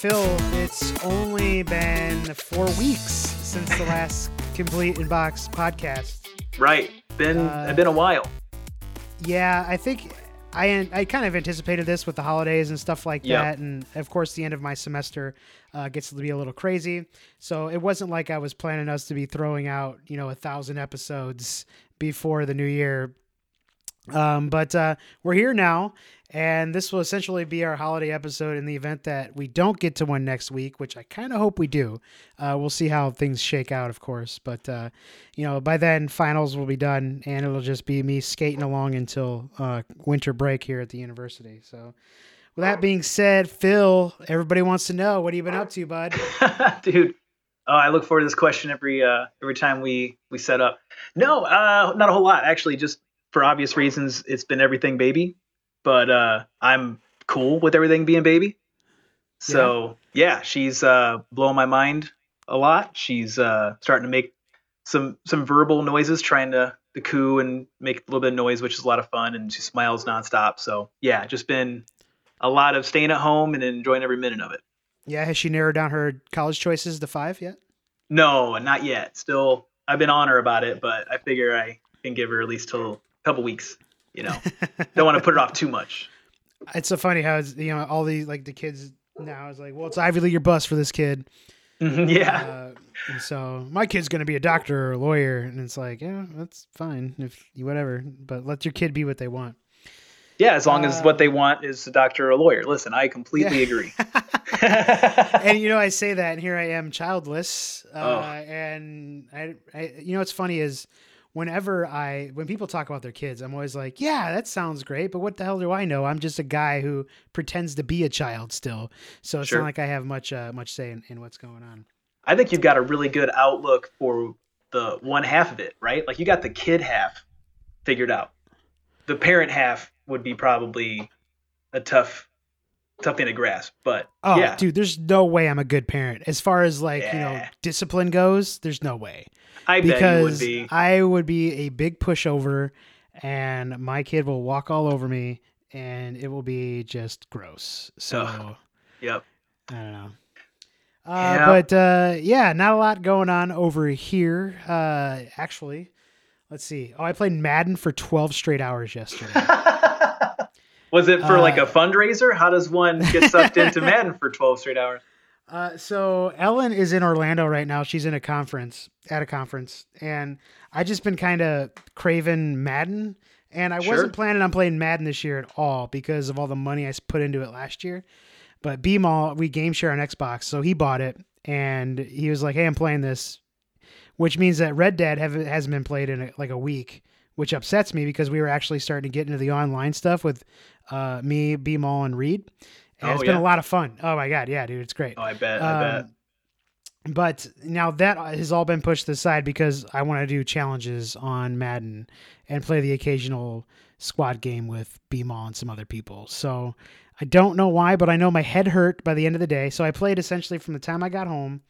Phil, it's only been four weeks since the last complete inbox podcast. Right. Been Uh, been a while. Yeah, I think I I kind of anticipated this with the holidays and stuff like Yep. that, and of course the end of my semester uh, gets to be a little crazy. So it wasn't like I was planning us to be throwing out you know a thousand episodes before the new year. Um, but uh, we're here now, and this will essentially be our holiday episode in the event that we don't get to one next week, which I kind of hope we do. Uh, we'll see how things shake out, of course. But uh, you know, by then finals will be done, and it'll just be me skating along until uh, winter break here at the university. So, with that being said, Phil, everybody wants to know what have you been up to, bud? Dude. Oh, I look forward to this question every uh every time we we set up. No, uh not a whole lot actually, just for obvious reasons it's been everything baby, but uh I'm cool with everything being baby. So, yeah, she's uh blowing my mind a lot. She's uh starting to make some some verbal noises trying to to coo and make a little bit of noise, which is a lot of fun and she smiles nonstop. So, yeah, just been a lot of staying at home and enjoying every minute of it. Yeah, has she narrowed down her college choices to five yet? No, not yet. Still, I've been on her about it, but I figure I can give her at least till couple weeks. You know, don't want to put it off too much. It's so funny how it's, you know all these like the kids now is like, well, it's Ivy League or bust for this kid. yeah, Uh, and so my kid's gonna be a doctor or a lawyer, and it's like, yeah, that's fine if you whatever, but let your kid be what they want. yeah. As long as what they want is a doctor or a lawyer. Listen, I completely Yeah. agree. and you know, I say that, and here I am, childless. Uh, Oh. And I, I, you know, what's funny is whenever I, when people talk about their kids, I'm always like, yeah, that sounds great, but what the hell do I know? I'm just a guy who pretends to be a child still, so it's Sure. not like I have much, uh, much say in, in what's going on. I think you've got a really good outlook for the one half of it, right? Like you got the kid half figured out. The parent half would be probably a tough, tough thing to grasp. But Oh, yeah, dude, there's no way I'm a good parent. As far as like, you know, discipline goes, there's no way. I bet you would Because be. I would be a big pushover and my kid will walk all over me and it will be just gross. So Ugh. Yep. I don't know. Uh. But uh, yeah, not a lot going on over here. Uh, actually, let's see. Oh, I played Madden for 12 straight hours yesterday. Was it for like Uh, a fundraiser? How does one get sucked into Madden for 12 straight hours? Uh, so Ellen is in Orlando right now. She's in a conference at a conference, and I just been kind of craving Madden, and I Sure. wasn't planning on playing Madden this year at all because of all the money I put into it last year. But B Mall, we game share on Xbox, so he bought it, and he was like, "Hey, I'm playing this," which means that Red Dead have, hasn't been played in a, like a week, which upsets me because we were actually starting to get into the online stuff with uh, me, B Mall, and Reed. Oh, it's been a lot of fun. Oh my god, yeah, dude, it's great. Oh, I bet. I bet. Um, but now that has all been pushed aside because I want to do challenges on Madden and play the occasional squad game with BMall and some other people. So I don't know why, but I know my head hurt by the end of the day. So I played essentially from the time I got home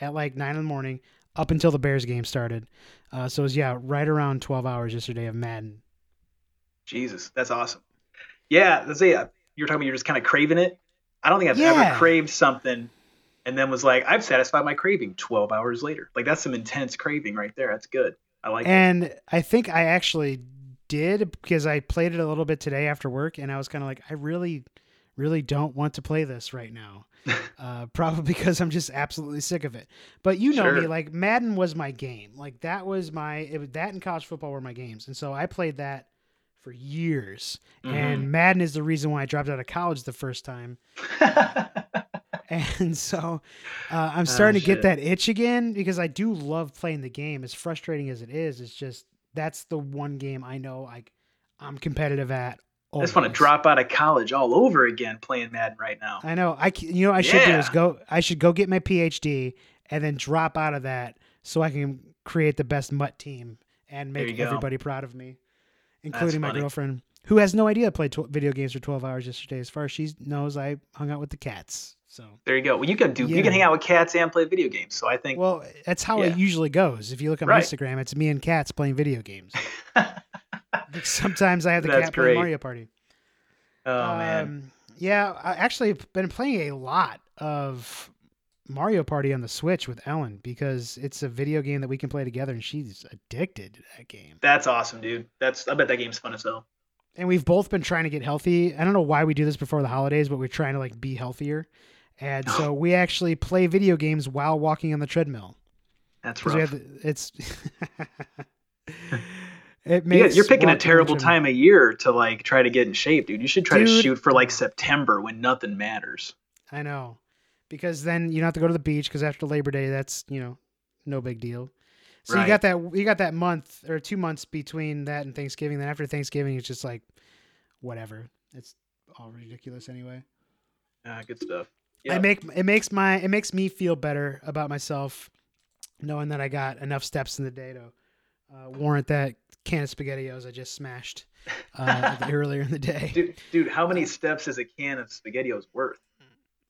at like nine in the morning up until the Bears game started. Uh, so it was yeah, right around twelve hours yesterday of Madden. Jesus, that's awesome. Yeah, that's it. You're talking about you're just kind of craving it. I don't think I've Yeah. ever craved something and then was like, I've satisfied my craving 12 hours later. Like that's some intense craving right there. That's good. I like it. And I think I actually did because I played it a little bit today after work, and I was kind of like, I really, really don't want to play this right now. uh, probably because I'm just absolutely sick of it. But you know me, like Madden was my game. Like that was my it was, that and college football were my games, and so I played that for years. Mm-hmm. And Madden is the reason why I dropped out of college the first time. And so uh, I'm starting to get that itch again because I do love playing the game. As frustrating as it is, it's just that's the one game I know like I'm competitive at. I just want to drop out of college all over again playing Madden right now. I know. I you know what I should do is go. I should go get my PhD and then drop out of that so I can create the best MUT team and make you go. everybody proud of me, including my girlfriend, who has no idea I played tw- video games for 12 hours yesterday. As far as she knows, I hung out with the cats. So There you go. Well, you can do. You can hang out with cats and play video games. So I think. Well, that's how it usually goes. If you look on Right. Instagram, it's me and cats playing video games. Sometimes I have the That's cat playing great. Mario Party. oh man. Um, Yeah, I actually have been playing a lot of Mario Party on the Switch with Ellen because it's a video game that we can play together, and she's addicted to that game. That's awesome, dude. That's I bet that game's fun as hell. And we've both been trying to get healthy. I don't know why we do this before the holidays, but we're trying to like be healthier. And so we actually play video games while walking on the treadmill. That's right. we rough. have the, it's it Yeah, makes you're picking a walking on the terrible time of year to like try to get in shape, dude. You should try to shoot for like September when nothing matters. I know, because then you don't have to go to the beach because after Labor Day, that's you know, no big deal. So you got that you got that month or two months between that and Thanksgiving. Then after Thanksgiving, it's just like whatever. It's all ridiculous anyway. Ah, good stuff. I Yeah. make it makes my it makes me feel better about myself knowing that I got enough steps in the day to uh, warrant that can of spaghettios I just smashed uh, earlier in the day. Dude, dude, how many steps is a can of SpaghettiOs worth?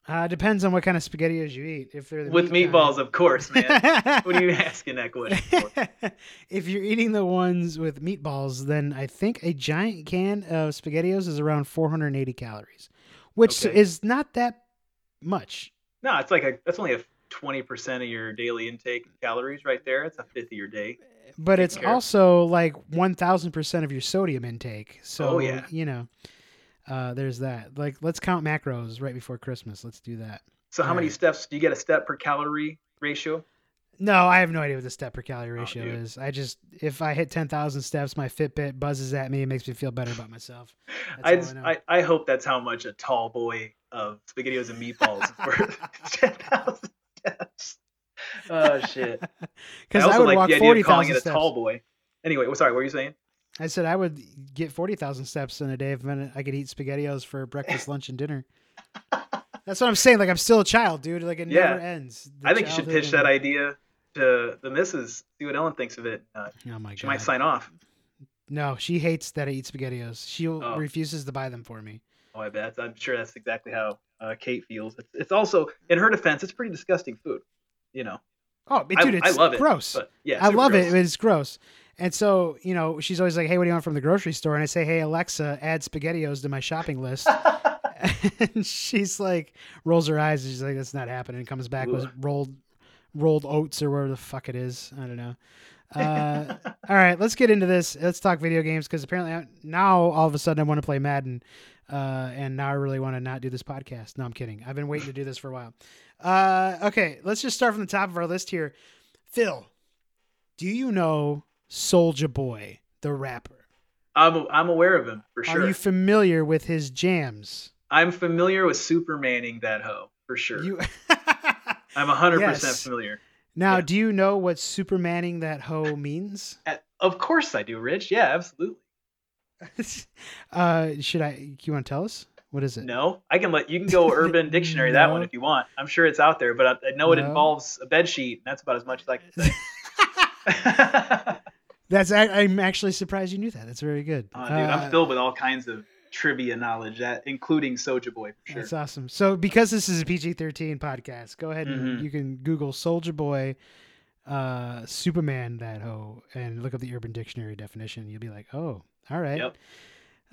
Uh, depends on what kind of spaghettios you eat. If they're the With meat meatballs, of course, man. what are you asking that question for? if you're eating the ones with meatballs, then I think a giant can of SpaghettiOs is around 480 calories, which Okay. is not that much. No, it's like a that's only a twenty percent of your daily intake calories right there. It's a fifth of your day. But Take it's care. also like 1,000% of your sodium intake. So, Oh, yeah. you know, uh, there's that. Like, let's count macros right before Christmas. Let's do that. So how many Alright. steps do you get a step per calorie ratio? No, I have no idea what the step per calorie Oh, ratio dude. is. I just, if I hit 10,000 steps, my Fitbit buzzes at me and makes me feel better about myself. I, just, know. I, I hope that's how much a tall boy of spaghettios and meatballs is worth. Ten thousand steps. Oh shit! Because I, also would like walk the idea of calling 40,000 it a steps. tall boy. Anyway, well, sorry, what were you saying? I said I would get 40,000 steps in a day if I could eat SpaghettiOs for breakfast, lunch, and dinner. That's what I'm saying. Like, I'm still a child, dude. Like, it Yeah. never ends. The I think you should pitch that idea to the missus. See what Ellen thinks of it. Uh, Oh, my God. she might sign off. No, she hates that I eat SpaghettiOs. She Oh. refuses to buy them for me. Oh, I bet. I'm sure that's exactly how uh, Kate feels. It's, it's also, in her defense, it's pretty disgusting food. You know, Oh, I- dude, I it's love it, gross. but yeah, I love gross. it. It's gross. And so, you know, she's always like, "Hey, what do you want from the grocery store?" And I say, "Hey, Alexa, add SpaghettiOs to my shopping list." and she's like, rolls her eyes. And she's like, "That's not happening." And comes back with rolled, rolled oats or whatever the fuck it is. I don't know. Uh, all right, let's get into this. Let's talk video games because apparently I- now all of a sudden I want to play Madden, uh, and now I really want to not do this podcast. No, I'm kidding. I've been waiting to do this for a while. Uh, okay, let's just start from the top of our list here. Phil, do you know Soulja Boy, the rapper? I'm I'm aware of him for sure. Are you familiar with his jams? I'm familiar with Supermaning that hoe for sure. You I'm 100% Yes. familiar. now, Yeah. do you know what Supermaning that hoe means? Uh, Of course I do, Rich. Yeah, absolutely. uh, should I? You want to tell us what is it? No, I can let you can go Urban Dictionary that one if you want. I'm sure it's out there, but I, I know it involves a bed sheet, and that's about as much as I can say. That's I- I'm actually surprised you knew that. That's very good. Oh, dude, Uh, I'm filled with all kinds of trivia knowledge, that including Soulja Boy for sure. That's awesome. So because this is a PG-13 podcast, go ahead and Mhm. you can Google Soulja Boy, uh, Superman that hoe, and look up the Urban Dictionary definition. You'll be like, oh, all right. Yep.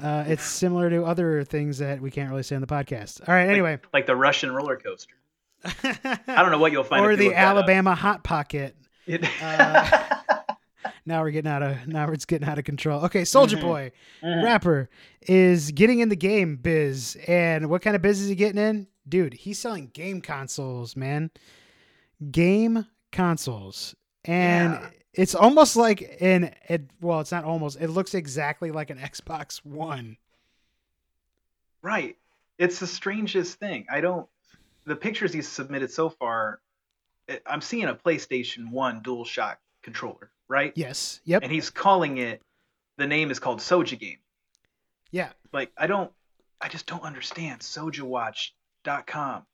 Uh, it's similar to other things that we can't really say on the podcast. All right. Anyway, Like the Russian roller coaster. I don't know what you'll find. or the look that up. Alabama Hot Pocket. It- Uh, Now we're getting out of now it's getting out of control. Okay, Soulja Mhm. Boy, Mhm. rapper, is getting in the game biz, and what kind of biz is he getting in? Dude, he's selling game consoles, man. Game consoles, and Yeah. it's almost like an it. Well, it's not almost. It looks exactly like an Xbox One. Right. It's the strangest thing. I don't. The pictures he's submitted so far, I'm seeing a PlayStation One DualShock controller, right? Yes. Yep. And he's calling it. The name is called Soulja Game. Yeah. Like I don't. I just don't understand. SouljaWatch.com,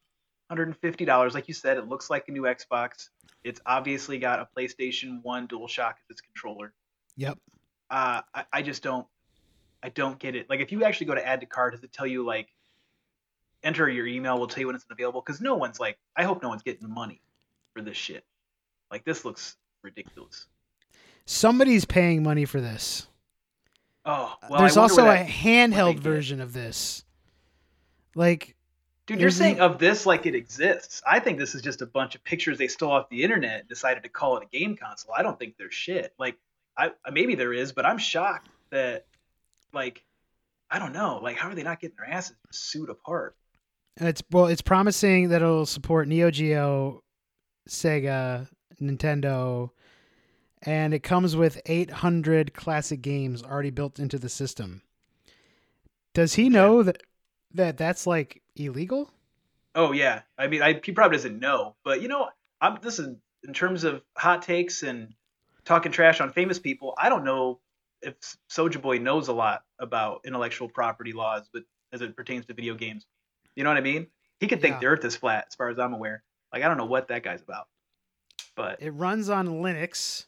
$150. Like you said, it looks like a new Xbox. It's obviously got a PlayStation One DualShock as its controller. Yep. uh, I, I just don't I don't get it. Like if you actually go to add to cart, does it tell you like enter your email? Will tell you when it's available because no one's like I hope no one's getting money for this shit. Like this looks ridiculous. Somebody's paying money for this. Oh well, There's also a that- handheld version of this. Like, Dude, you're saying of this like it exists. I think this is just a bunch of pictures they stole off the internet and decided to call it a game console. I don't think there's shit. Like, I maybe there is, but I'm shocked that, like, I don't know. Like, how are they not getting their asses sued apart? it's well, it's promising that it'll support Neo Geo, Sega, Nintendo, and it comes with 800 classic games already built into the system. Does he know that that that's like illegal? Oh yeah, I mean, I, he probably doesn't know, but you know, I'm this is in terms of hot takes and talking trash on famous people. I don't know if Soulja Boy knows a lot about intellectual property laws, but as it pertains to video games, you know what I mean? He could think Yeah. the Earth is flat, as far as I'm aware. Like I don't know what that guy's about, but It runs on Linux.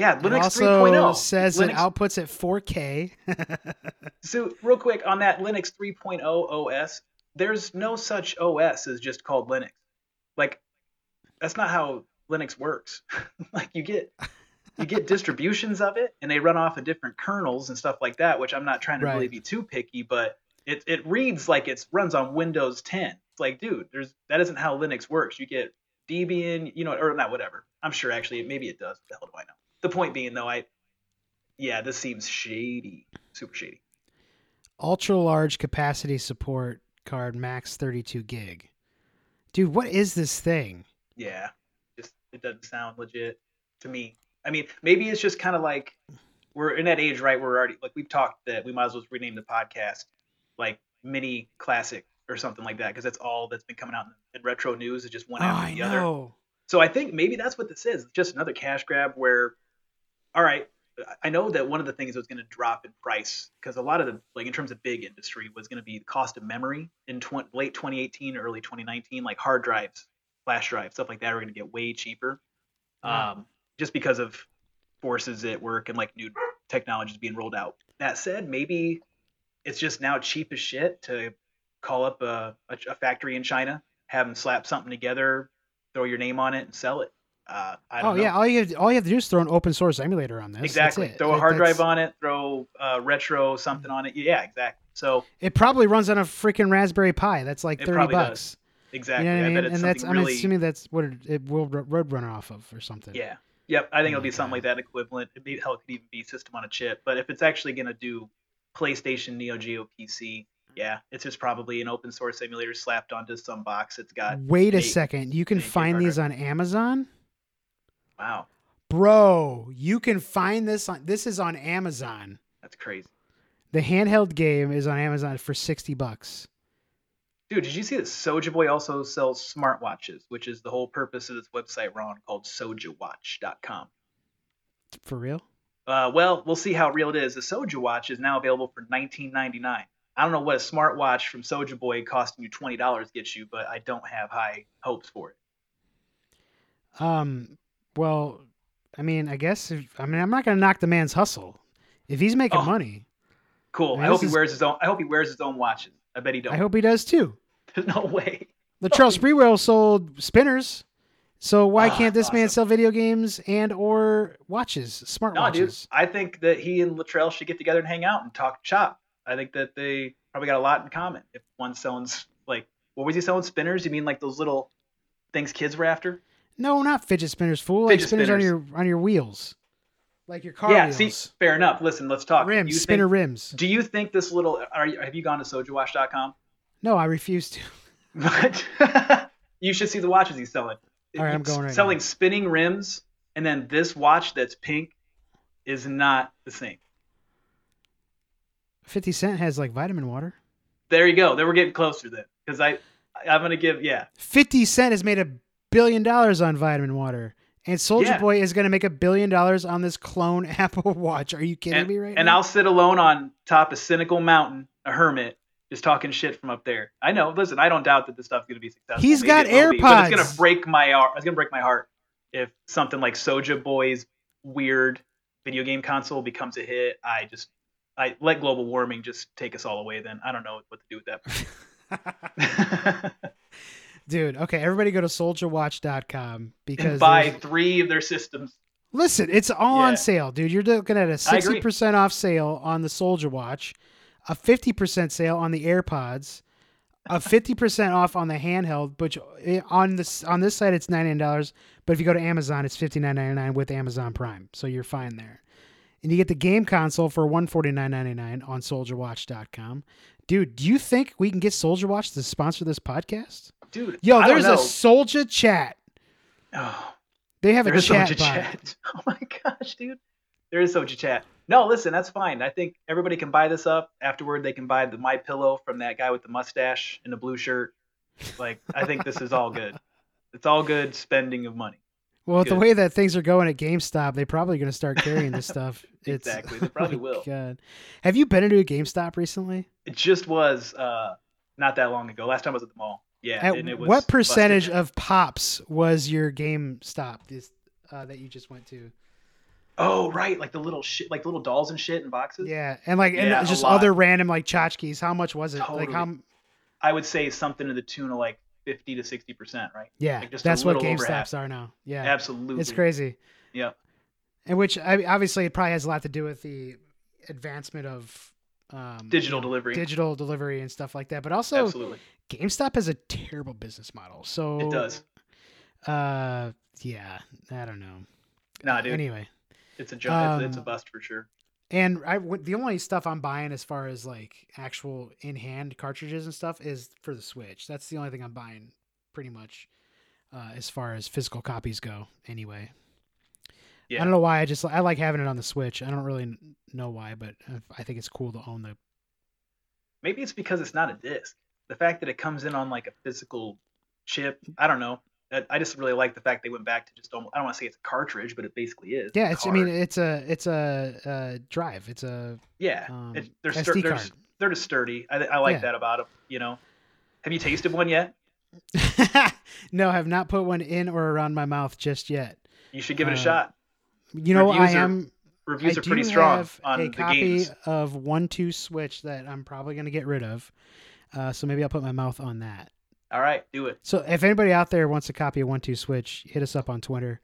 Yeah, It Linux also 3.0 says Linux, it outputs at 4K. So real quick on that Linux 3.0 OS, there's no such OS as just called Linux. Like that's not how Linux works. like you get you get distributions of it and they run off of different kernels and stuff like that, which I'm not trying to really be too picky, but it it reads like it runs on Windows 10. It's like, dude, there's that isn't how Linux works. You get Debian, you know, or not whatever. I'm sure actually maybe it does. What the hell do I know? The point being though, I yeah, this seems shady. Super shady. Ultra large capacity support card, max 32 gig. Dude, what is this thing? yeah just it doesn't sound legit to me i mean maybe it's just kind of like we're in that age right we're already like we've talked that we might as well rename the podcast like mini classic or something like that because that's all that's been coming out in, retro news is just one oh, after the other so i think maybe that's what this is it's just another cash grab where all right. I know that one of the things that was going to drop in price because a lot of the like in terms of big industry was going to be the cost of memory in tw- late 2018 early 2019 like hard drives flash drives stuff like that are going to get way cheaper. Yeah. um, just because of forces at work and like new technologies being rolled out. That said maybe it's just now cheap as shit to call up a, a, a factory in china have them slap something together throw your name on it and sell it uh, I don't Oh know. yeah, all you have, all you have to do is throw an open source emulator on this. Exactly. Throw a hard drive on it. Throw uh, retro something on it. Yeah, exactly. So It probably runs on a freaking Raspberry Pi. That's like thirty bucks. exactly. You know I mean? And that's something I'm assuming that's what it, it will ro- road runner off of or something. Yeah. Yep. I think Oh it'll be my something God. like that equivalent. It be, hell, it could even be system on a chip. But if it's actually going to do PlayStation, Neo Geo, PC, yeah, it's just probably an open source emulator slapped onto some box. It's got Wait a eight- second. You can find these on Amazon? Wow, Bro, you can find this on this is on Amazon. that's crazy. The handheld game is on Amazon for 60 bucks. Dude, did you see that Soulja Boy also sells smartwatches, which is the whole purpose of this website we're on called souljawatch.com. For real? Uh, well, we'll see how real it is. The Soulja Watch is now available for $19.99. I don't know what a smartwatch from Soulja Boy costing you $20 gets you, but I don't have high hopes for it. Um well, I mean, I guess if, I mean, I'm not going to knock the man's hustle. If he's making Oh, money, Cool. Man, I hope he is- wears his own. I hope he wears his own watches. I bet he don't. I hope he does too. There's no way. Latrell Sprewell sold spinners. So why Ah, can't this man sell video games and or watches, smart No, dude. watches? I think that he and Latrell should get together and hang out and talk shop. I think that they probably got a lot in common. If one's selling like, what was he selling? Spinners? You mean like those little things kids were after? No, not fidget spinners, fool. Like Fidget spinners, on your on your wheels, like your car yeah. wheels. See, fair enough. Listen, let's talk. rims, You spinner think- rims. Do you think this little? Are you, have you gone to SouljaWatch.com? No, I refuse to. But you should see the watches he's selling. All right, I'm going right selling now. spinning rims, and then this watch that's pink is not the same. Fifty Cent has like vitamin water. There you go. Then we're getting closer then, because I, I'm gonna give yeah. Fifty Cent has made a billion dollars on vitamin water, and Soulja Yeah. Boy is going to make a billion dollars on this clone Apple Watch. Are you kidding and, me right and now? I'll sit alone on top of Cynical Mountain, a hermit, just talking shit from up there. I know. Listen, I don't doubt that this stuff's gonna be successful. He's Maybe got will be, but it's gonna break my heart. It's gonna break my heart if something like Soulja Boy's weird video game console becomes a hit. I just, I let global warming just take us all away. Then I don't know what to do with that. Dude, okay, everybody go to souljawatch.com because and buy there's- three of their systems. listen, it's all on sale, dude. You're looking at a 60% off sale on the Soulja Watch, a 50% sale on the AirPods, a 50% off on the handheld, but eh, on this on this site it's $99, but if you go to Amazon it's $59.99 with Amazon Prime. So you're fine there. And you get the game console for $149.99 on souljawatch.com. Dude, do you think we can get Soulja Watch to sponsor this podcast? Dude, Yo, there's a. Soulja chat. Oh, They have a chat chat. Oh my gosh, dude. There is Soulja chat. No, listen, that's fine. I think everybody can buy this up. Afterward, they can buy the My Pillow from that guy with the mustache and the blue shirt. Like, I think this is all good. It's all good spending of money. Well, the way that things are going at GameStop, they're probably going to start carrying this stuff. It's, Exactly, they probably my will. God. Have you been into a GameStop recently? It just was uh, not that long ago. Last time I was at the mall. Yeah. At was what percentage busted. of pops was your GameStop this, uh, that you just went to? Oh, right, like the little shit, like little dolls and shit in boxes. Yeah, and like Yeah, and just other random like tchotchkes. How much was it? Like how? I would say something to the tune of like fifty to sixty percent, right? Yeah, Like, just that's what. GameStops are now. Yeah, Absolutely. it's crazy. Yeah, And which I, obviously it probably has a lot to do with the advancement of um, Digital you know, delivery. digital delivery and stuff like that. But also, Absolutely. GameStop has a terrible business model. So It does. Uh, yeah, I don't know. Nah, dude. Anyway, It's a job. it's, it's a Um, bust for sure. and I the only stuff I'm buying as far as like actual in hand cartridges and stuff is for the Switch. That's the only thing I'm buying, pretty much, uh, as far as physical copies go. Anyway, Yeah. I don't know why. I just I like having it on the Switch. I don't really know why, but uh, I think it's cool to own the. Maybe it's because it's not a disc. The fact that it comes in on like a physical chip. I don't know. I- I just really like the fact they went back to just almost, I don't want to say it's a cartridge, but it basically is. Yeah, a it's. I mean, it's a it's a, uh drive. It's a yeah. um, they're, SD stur- they're, they're just sturdy. I, I like Yeah. that about them. You know. Have you tasted one yet? no, I have not put one in or around my mouth just yet. You should give it a Uh, shot. You know, I Reviews are am. Reviews I are pretty strong have on a the copy games. of One Two Switch that I'm probably going to get rid of. Uh, so maybe I'll put my mouth on that. All right, do it. So if anybody out there wants a copy of One Two Switch, hit us up on Twitter.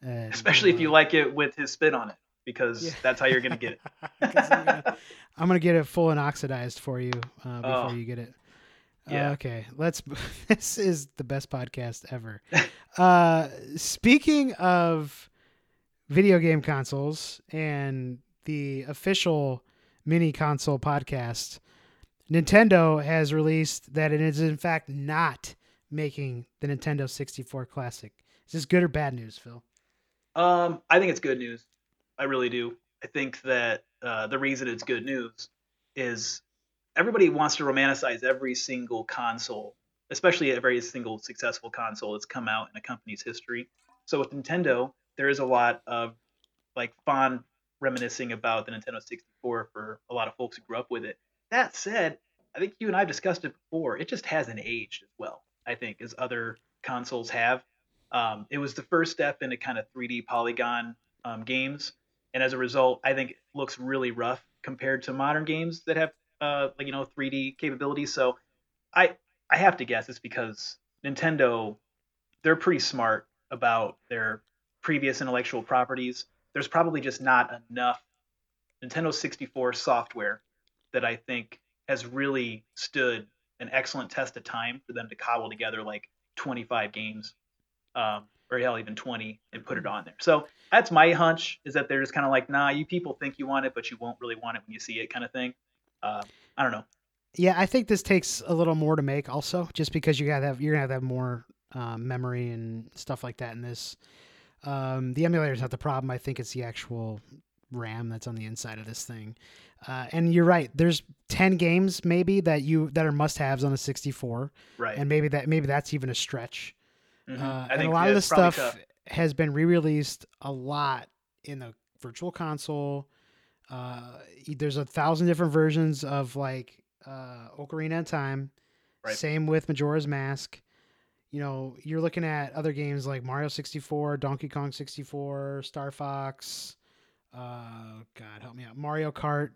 And, Especially if you like it with his spin on it, because Yeah. that's how you're gonna get it. I'm, gonna, I'm gonna get it full and oxidized for you uh, before Oh. you get it. Yeah. Uh, okay. Let's. this is the best podcast ever. uh, speaking of video game consoles and the official mini console podcast, Nintendo has released that it is in fact not making the Nintendo 64 Classic. Is this good or bad news, Phil? Um, I think it's good news. I really do. I think that uh, the reason it's good news is everybody wants to romanticize every single console, especially every single successful console that's come out in a company's history. So with Nintendo, there is a lot of like fond reminiscing about the Nintendo 64 for a lot of folks who grew up with it. That said, I think you and I have discussed it before. It just hasn't aged as well, I think, as other consoles have. Um, it was the first step into kind of 3D polygon um, games, and as a result, I think it looks really rough compared to modern games that have uh, like you know 3D capabilities. So I I have to guess it's because Nintendo they're pretty smart about their previous intellectual properties. There's probably just not enough Nintendo 64 software that I think has really stood an excellent test of time for them to cobble together like 25 games um, or hell, even 20, and put it on there. So that's my hunch is that they're just kind of like, nah, you people think you want it, but you won't really want it when you see it, kind of thing. Uh, I don't know. Yeah, I think this takes a little more to make, also, just because you gotta have you're gonna have to have more um, memory and stuff like that in this. Um, the emulator is not the problem. I think it's the actual RAM that's on the inside of this thing. Uh, and you're right. There's ten games maybe that you that are must-haves on a 64, Right. and maybe that maybe that's even a stretch. Mhm. Uh, and a lot of the stuff tough. has been re-released a lot in the virtual console. Uh, there's a thousand different versions of like uh, Ocarina of Time. Right. Same with Majora's Mask. You know, you're looking at other games like Mario 64, Donkey Kong 64, Star Fox. Uh, God help me out, Mario Kart.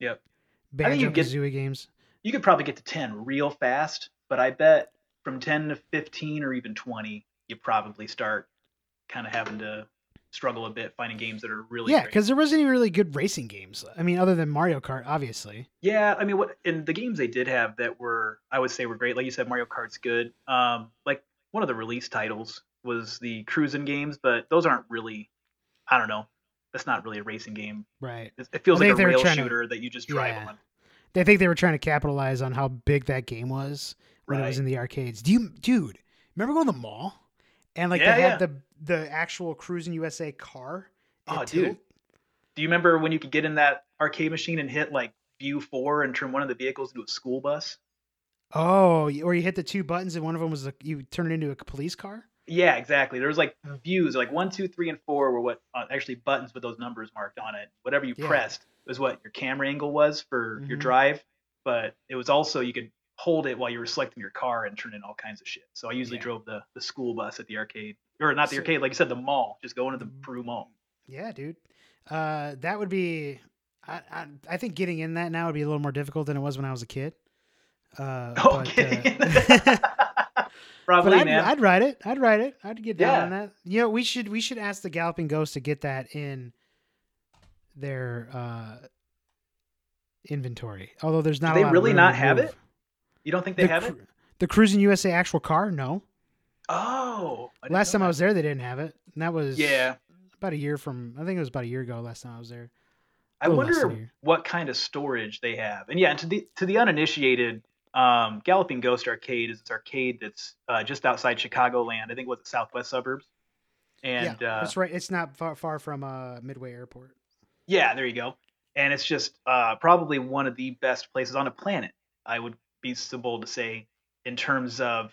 Yep. I think Banjo you get- Kazooie games. You could probably get to 10 real fast, but I bet from 10 to 15 or even 20, you probably start kind of having to struggle a bit finding games that are really yeah, because there wasn't even really good racing games. I mean, other than Mario Kart, obviously. Yeah, I mean, what in the games they did have that were, I would say, were great. Like you said, Mario Kart's good. Um, like one of the release titles was the cruising games, but those aren't really. I don't know. That's not really a racing game. Right. It, feels I like a rail trying to- shooter that you just drive Yeah. on. They think they were trying to capitalize on how big that game was when it was in the arcades. Do you, dude? Remember going to the mall and like Yeah, they yeah. had the the actual Cruis'n USA car? Oh, Tilt? dude. Do you remember when you could get in that arcade machine and hit like view four and turn one of the vehicles into a school bus? Oh, or you hit the two buttons and one of them was a, you turn it into a police car. Yeah, exactly. There was like views, like one, two, three, and four were what uh, actually buttons with those numbers marked on it. Whatever you Yeah. pressed was what your camera angle was for your Mhm. drive, but it was also you could hold it while you were selecting your car and turn in all kinds of shit. So I usually Yeah. drove the the school bus at the arcade, or not the So- arcade, like you said, the mall. Just going to the Mm. Peru Mall. Yeah, dude. Uh, that would be. I, I I think getting in that now would be a little more difficult than it was when I was a kid. Uh, Okay. but, uh, Probably, but I'd, man. I'd ride it. I'd ride it. I'd get down Yeah. on that. You know, we should we should ask the Galloping Ghost to get that in their uh, inventory. Although there's not. Do they really not have it? you don't think they The, have it? the Cruis'n USA actual car? No. Oh, Last time I was there, they didn't have it. And that was Yeah, about a year from. I think it was about a year ago. Last time I was there. I little less than a wonder what kind of storage they have. And yeah, and to the to the uninitiated, um, Galloping Ghost Arcade is this arcade that's uh, just outside Chicagoland. I think it was the southwest suburbs. And yeah, uh, that's right. It's not far far from uh, Midway Airport. yeah, there you go. And it's just uh, probably one of the best places on the planet. I would be so bold to say, in terms of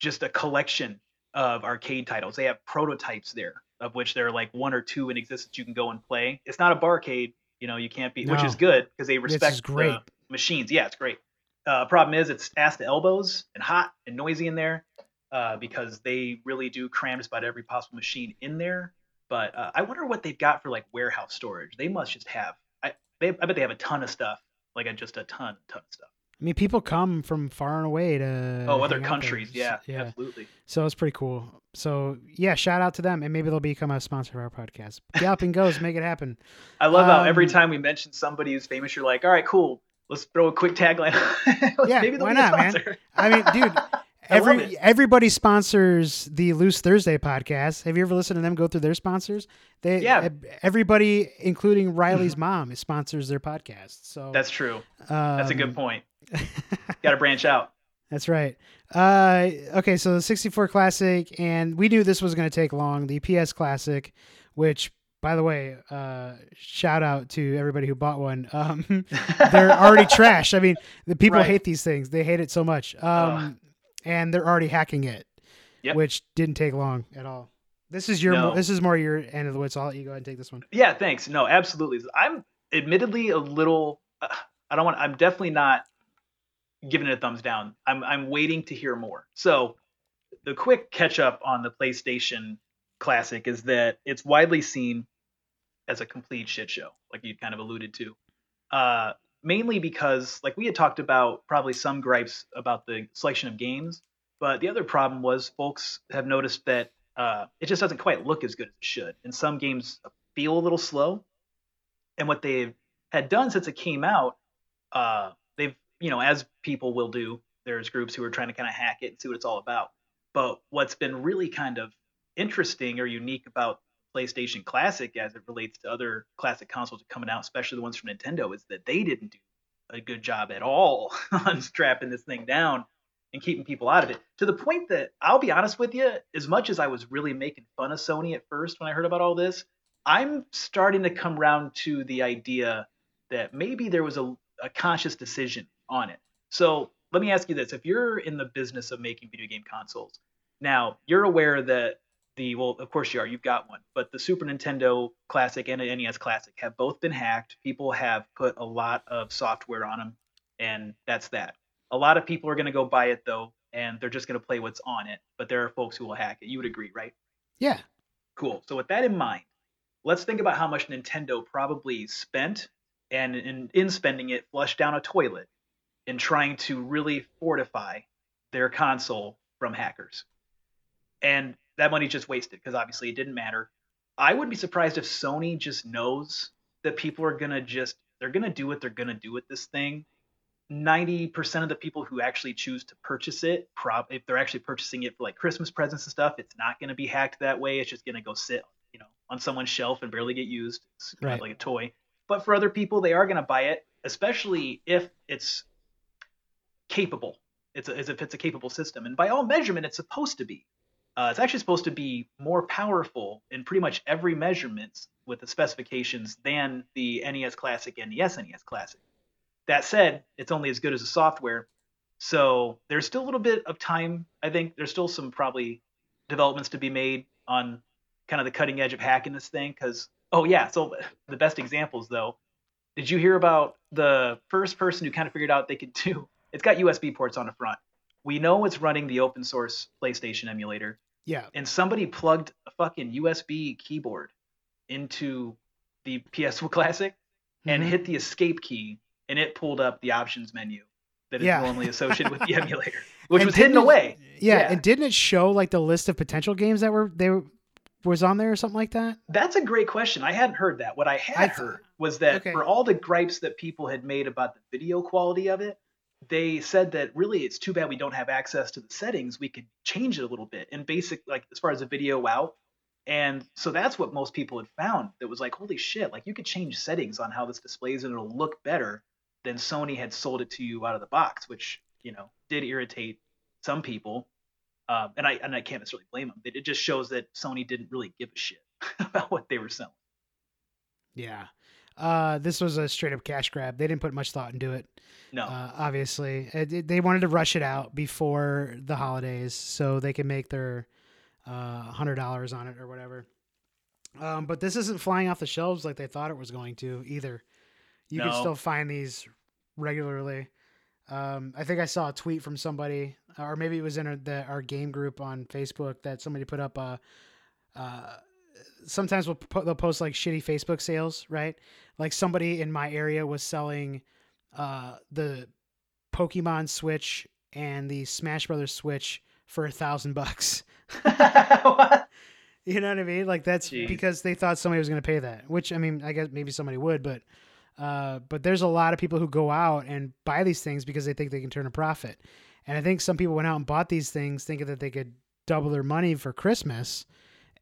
just a collection of arcade titles. They have prototypes there, of which there are like one or two in existence you can go and play. It's not a barcade, you know, you can't be, which is good because they respect great. the machines. Yeah, it's great. Uh, problem is, it's ass to elbows and hot and noisy in there uh, because they really do cram just about every possible machine in there. But uh, I wonder what they've got for like warehouse storage. They must just have. I they, I bet they have a ton of stuff, like a, just a ton, ton of stuff. I mean, people come from far and away to. Oh, other hang out there. countries, yeah, yeah. absolutely. So it's pretty cool. So yeah, shout out to them, and maybe they'll become a sponsor of our podcast. Galloping Ghost, make it happen. I love how every Um, time we mention somebody who's famous, you're like, all right, cool. Let's throw a quick tagline. Yeah, Maybe why not, man? I mean, dude, every everybody sponsors the Loose Thursday podcast. Have you ever listened to them go through their sponsors? They Yeah. Everybody, including Riley's mom, sponsors their podcast. So That's true. That's a good um, point. Got to branch out. That's right. Uh, okay, so the 64 Classic, and we knew this was going to take long. The PS Classic, which, by the way, uh, shout out to everybody who bought one. Um, they're already trash. I mean, the people Right. hate these things. They hate it so much. Um, and they're already hacking it, Yep. which didn't take long at all. This is your No. this is more your end of the woods. So I'll let you go ahead and take this one. Yeah, thanks. No, absolutely. I'm admittedly a little. Uh, I don't want. I'm definitely not giving it a thumbs down. I'm I'm waiting to hear more. So, the quick catch up on the PlayStation Classic is that it's widely seen as a complete shit show, like you kind of alluded to. Uh, mainly because, like we had talked about, probably some gripes about the selection of games, but the other problem was folks have noticed that uh, it just doesn't quite look as good as it should, and some games feel a little slow. And what they've had done since it came out, uh, they've you know as people will do, there's groups who are trying to kind of hack it and see what it's all about. But what's been really kind of interesting or unique about PlayStation Classic as it relates to other classic consoles coming out, especially the ones from Nintendo, is that they didn't do a good job at all on strapping this thing down and keeping people out of it. To the point that I'll be honest with you, as much as I was really making fun of Sony at first when I heard about all this, I'm starting to come round to the idea that maybe there was a, a conscious decision on it. So let me ask you this: If you're in the business of making video game consoles, now you're aware that the well, of course you are, you've got one, but the Super Nintendo Classic and the NES Classic have both been hacked. People have put a lot of software on them, and that's that. A lot of people are going to go buy it though, and they're just going to play what's on it. But there are folks who will hack it. You would agree, right? Yeah, Cool. So with that in mind, let's think about how much Nintendo probably spent and in, in spending it flushed down a toilet in trying to really fortify their console from hackers. And that money's just wasted because obviously it didn't matter. I wouldn't be surprised if Sony just knows that people are gonna just they're gonna do what they're gonna do with this thing. Ninety percent of the people who actually choose to purchase it, prob if they're actually purchasing it for like Christmas presents and stuff, it's not gonna be hacked that way. It's just gonna go sit, you know, on someone's shelf and barely get used. It's kind Right. of like a toy. But for other people, they are gonna buy it, especially if it's capable. It's a, as if it's a capable system, and by all measurement, it's supposed to be. Uh, it's actually supposed to be more powerful in pretty much every measurement with the specifications than the NES Classic and the SNES Classic. That said, it's only as good as the software, so there's still a little bit of time. I think there's still some probably developments to be made on kind of the cutting edge of hacking this thing. Because oh yeah, so the best examples though. Did you hear about the first person who kind of figured out they could do? It's got USB ports on the front. We know it's running the open source PlayStation emulator Yeah. and somebody plugged a fucking USB keyboard into the PS4 Classic and Mhm. hit the escape key, and it pulled up the options menu that is Yeah. normally associated with the emulator, which And was hidden it- away. Yeah, Yeah. and didn't it show like the list of potential games that were they were, was on there or something like that? That's a great question. I hadn't heard that. What I had I heard was that okay. for all the gripes that people had made about the video quality of it, they said that really it's too bad we don't have access to the settings. We could change it a little bit and basic like as far as the video out. And so that's what most people had found. That was like, holy shit! Like you could change settings on how this displays and it'll look better than Sony had sold it to you out of the box, which you know did irritate some people. Um, and I and I can't necessarily blame them. It, it just shows that Sony didn't really give a shit about what they were selling. Yeah. Uh, this was a straight up cash grab. They didn't put much thought into it. No, Uh, obviously, It- it- they wanted to rush it out before the holidays so they can make their uh, hundred dollars on it or whatever. Um, but this isn't flying off the shelves like they thought it was going to either. You can still find these regularly. Um, I think I saw a tweet from somebody, or maybe it was in our, the, our game group on Facebook that somebody put up a. Uh, sometimes we'll put, they'll post like shitty Facebook sales, right? Like somebody in my area was selling uh, the Pokemon Switch and the Smash Brothers Switch for a thousand bucks. You know what I mean? Like that's Jeez. because they thought somebody was going to pay that. Which I mean, I guess maybe somebody would, but uh, but there's a lot of people who go out and buy these things because they think they can turn a profit. And I think some people went out and bought these things thinking that they could double their money for Christmas,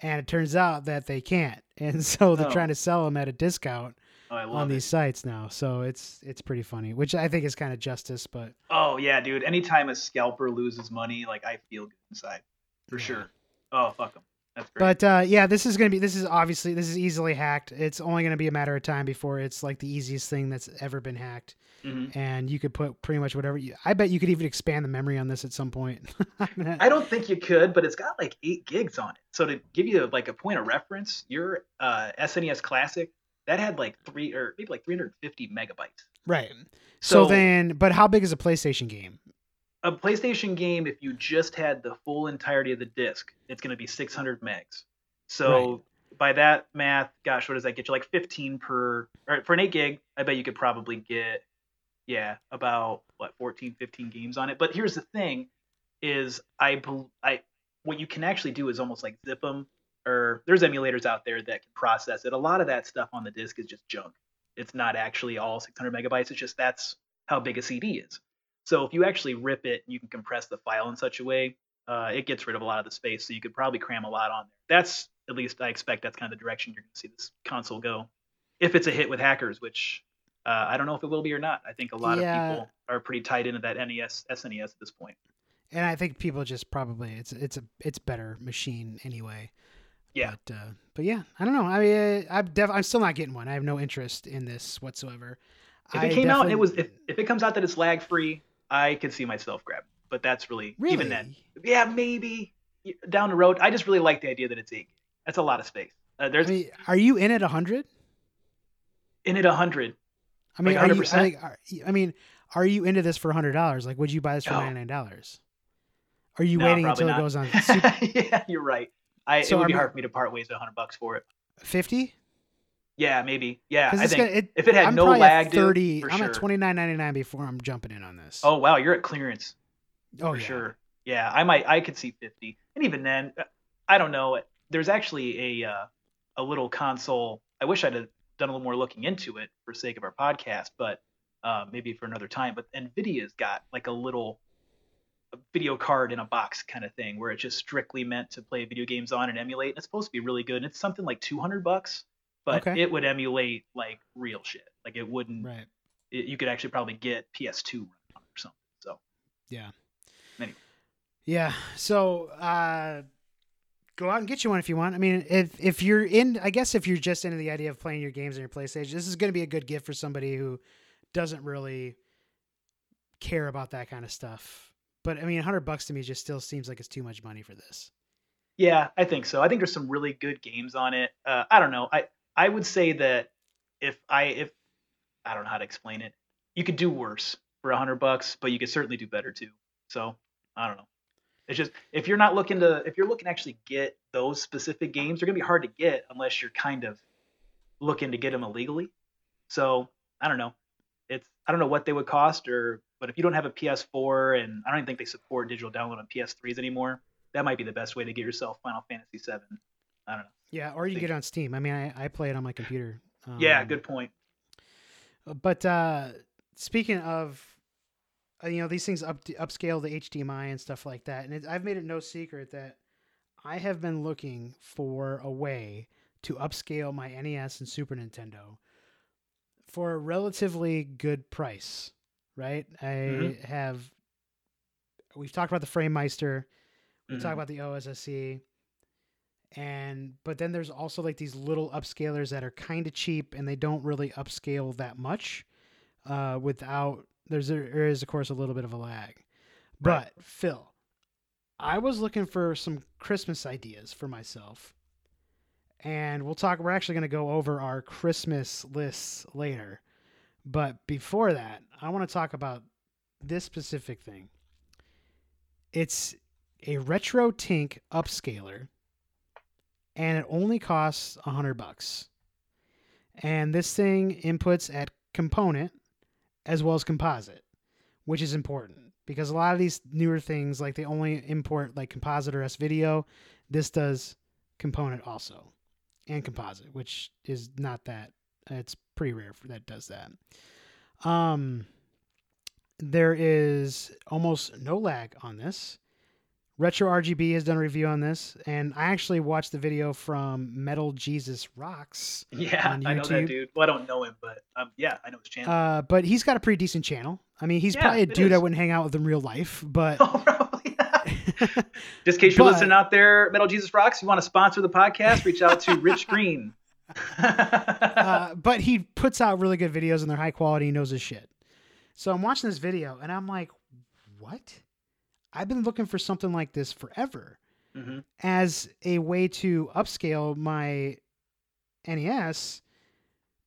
and it turns out that they can't. And so they're Oh. trying to sell them at a discount Oh, on it. these sites now. So it's it's pretty funny, which I think is kind of justice, but Oh yeah, dude. Anytime a scalper loses money, like I feel good inside, for Yeah. sure. Oh fuck them. That's great. But uh, yeah, this is gonna be. This is obviously this is easily hacked. It's only gonna be a matter of time before it's like the easiest thing that's ever been hacked. Mhm. And you could put pretty much whatever. You, I bet you could even expand the memory on this at some point. I mean, I don't think you could, but it's got like eight gigs on it. So to give you like a point of reference, your uh, SNES Classic that had like three or maybe like 350 megabytes. right. So, So- then, but how big is a PlayStation game? A PlayStation game, if you just had the full entirety of the disc, it's going to be 600 megs. So by that math, gosh, what does that get you? Like 15 per, or for an 8 gig, I bet you could probably get, yeah, about what 14, 15 games on it. But here's the thing: is I, I, what you can actually do is almost like zip them, or there's emulators out there that can process it. A lot of that stuff on the disc is just junk. It's not actually all 600 megabytes. It's just that's how big a CD is. So if you actually rip it, you can compress the file in such a way, uh, it gets rid of a lot of the space. So you could probably cram a lot on there. That's at least I expect that's kind of the direction you're going to see this console go. If it's a hit with hackers, which uh, I don't know if it will be or not. I think a lot Yeah. of people are pretty tied into that NES, SNES at this point. And I think people just probably it's it's a it's better machine anyway. Yeah. But uh, but yeah, I don't know. I mean, I'm def- I'm still not getting one. I have no interest in this whatsoever. If I it came out and it was if, if it comes out that it's lag free, I could see myself grabbing. But that's really, really even then. Yeah, maybe down the road. I just really like the idea that it's eight. That's a lot of space. Uh, I there's mean, are you in at hundred? in at a hundred. I mean, Like are you, 100%? like, are, I mean, are you into this for hundred dollars? Like, would you buy this for No. ninety nine dollars? Are you No, waiting until not. it goes on super yeah, you're right. I, So it would be hard for me to part ways with hundred bucks for it. fifty? Yeah, maybe. Yeah, I think gonna. It, if it had I'm no lag, at dude, thirty. for I'm sure. at twenty nine ninety nine before I'm jumping in on this. Oh wow, you're at clearance oh for yeah. sure. Yeah, I might. I could see fifty, and even then, uh, I don't know. There's actually a uh, a little console. I wish I'd have done a little more looking into it for sake of our podcast, but uh, maybe for another time. But Nvidia's got like a little a video card in a box kind of thing where it's just strictly meant to play video games on and emulate. And it's supposed to be really good. And it's something like 200 bucks, but Okay. it would emulate like real shit. Like it wouldn't. Right. It, you could actually probably get PS2 running on or something. So Yeah. Anyway. Yeah. So uh go out and get you one if you want. I mean, if if you're in I guess if you're just into the idea of playing your games on your PlayStation, this is going to be a good gift for somebody who doesn't really care about that kind of stuff. But I mean, 100 bucks to me just still seems like it's too much money for this. Yeah, I think so. I think there's some really good games on it. Uh, I don't know. I I would say that if I if I don't know how to explain it, you could do worse for a hundred bucks, but you could certainly do better too. So I don't know. It's just if you're not looking to if you're looking to actually get those specific games, they're gonna be hard to get unless you're kind of looking to get them illegally. So I don't know. It's I don't know what they would cost or but if you don't have a PS4 and I don't even think they support digital download on PS3s anymore, that might be the best way to get yourself Final Fantasy VII. I don't know. Yeah, or you can get it on Steam. I mean, I, I play it on my computer. Um, yeah, good point. But uh, speaking of, uh, you know, these things up upscale the HDMI and stuff like that, and it, I've made it no secret that I have been looking for a way to upscale my NES and Super Nintendo for a relatively good price. Right? I Mhm. have. We've talked about the FrameMeister. We Mhm. talk about the OSSC. And but then there's also like these little upscalers that are kind of cheap and they don't really upscale that much uh, without there's there is of course a little bit of a lag. Right. But Phil, I was looking for some Christmas ideas for myself. And we'll talk we're actually going to go over our Christmas lists later. But before that, I want to talk about this specific thing. It's a retro tink upscaler and it only costs a hundred bucks. And this thing inputs at component as well as composite, which is important because a lot of these newer things, like they only import like composite or S video. This does component also, and composite, which is not that. It's pretty rare for that does that. Um, there is almost no lag on this. Retro RGB has done a review on this, and I actually watched the video from Metal Jesus Rocks. Yeah, I know that dude. Well, I don't know him, but um, yeah, I know his channel. Uh, but he's got a pretty decent channel. I mean, he's Yeah, probably a dude I wouldn't hang out with in real life, but oh, probably. Just in case you're But- listening out there, Metal Jesus Rocks, you want to sponsor the podcast, reach out to Rich Green. uh, but he puts out really good videos and they're high quality. He knows his shit. So I'm watching this video and I'm like, what? I've been looking for something like this forever hmm as a way to upscale my NES,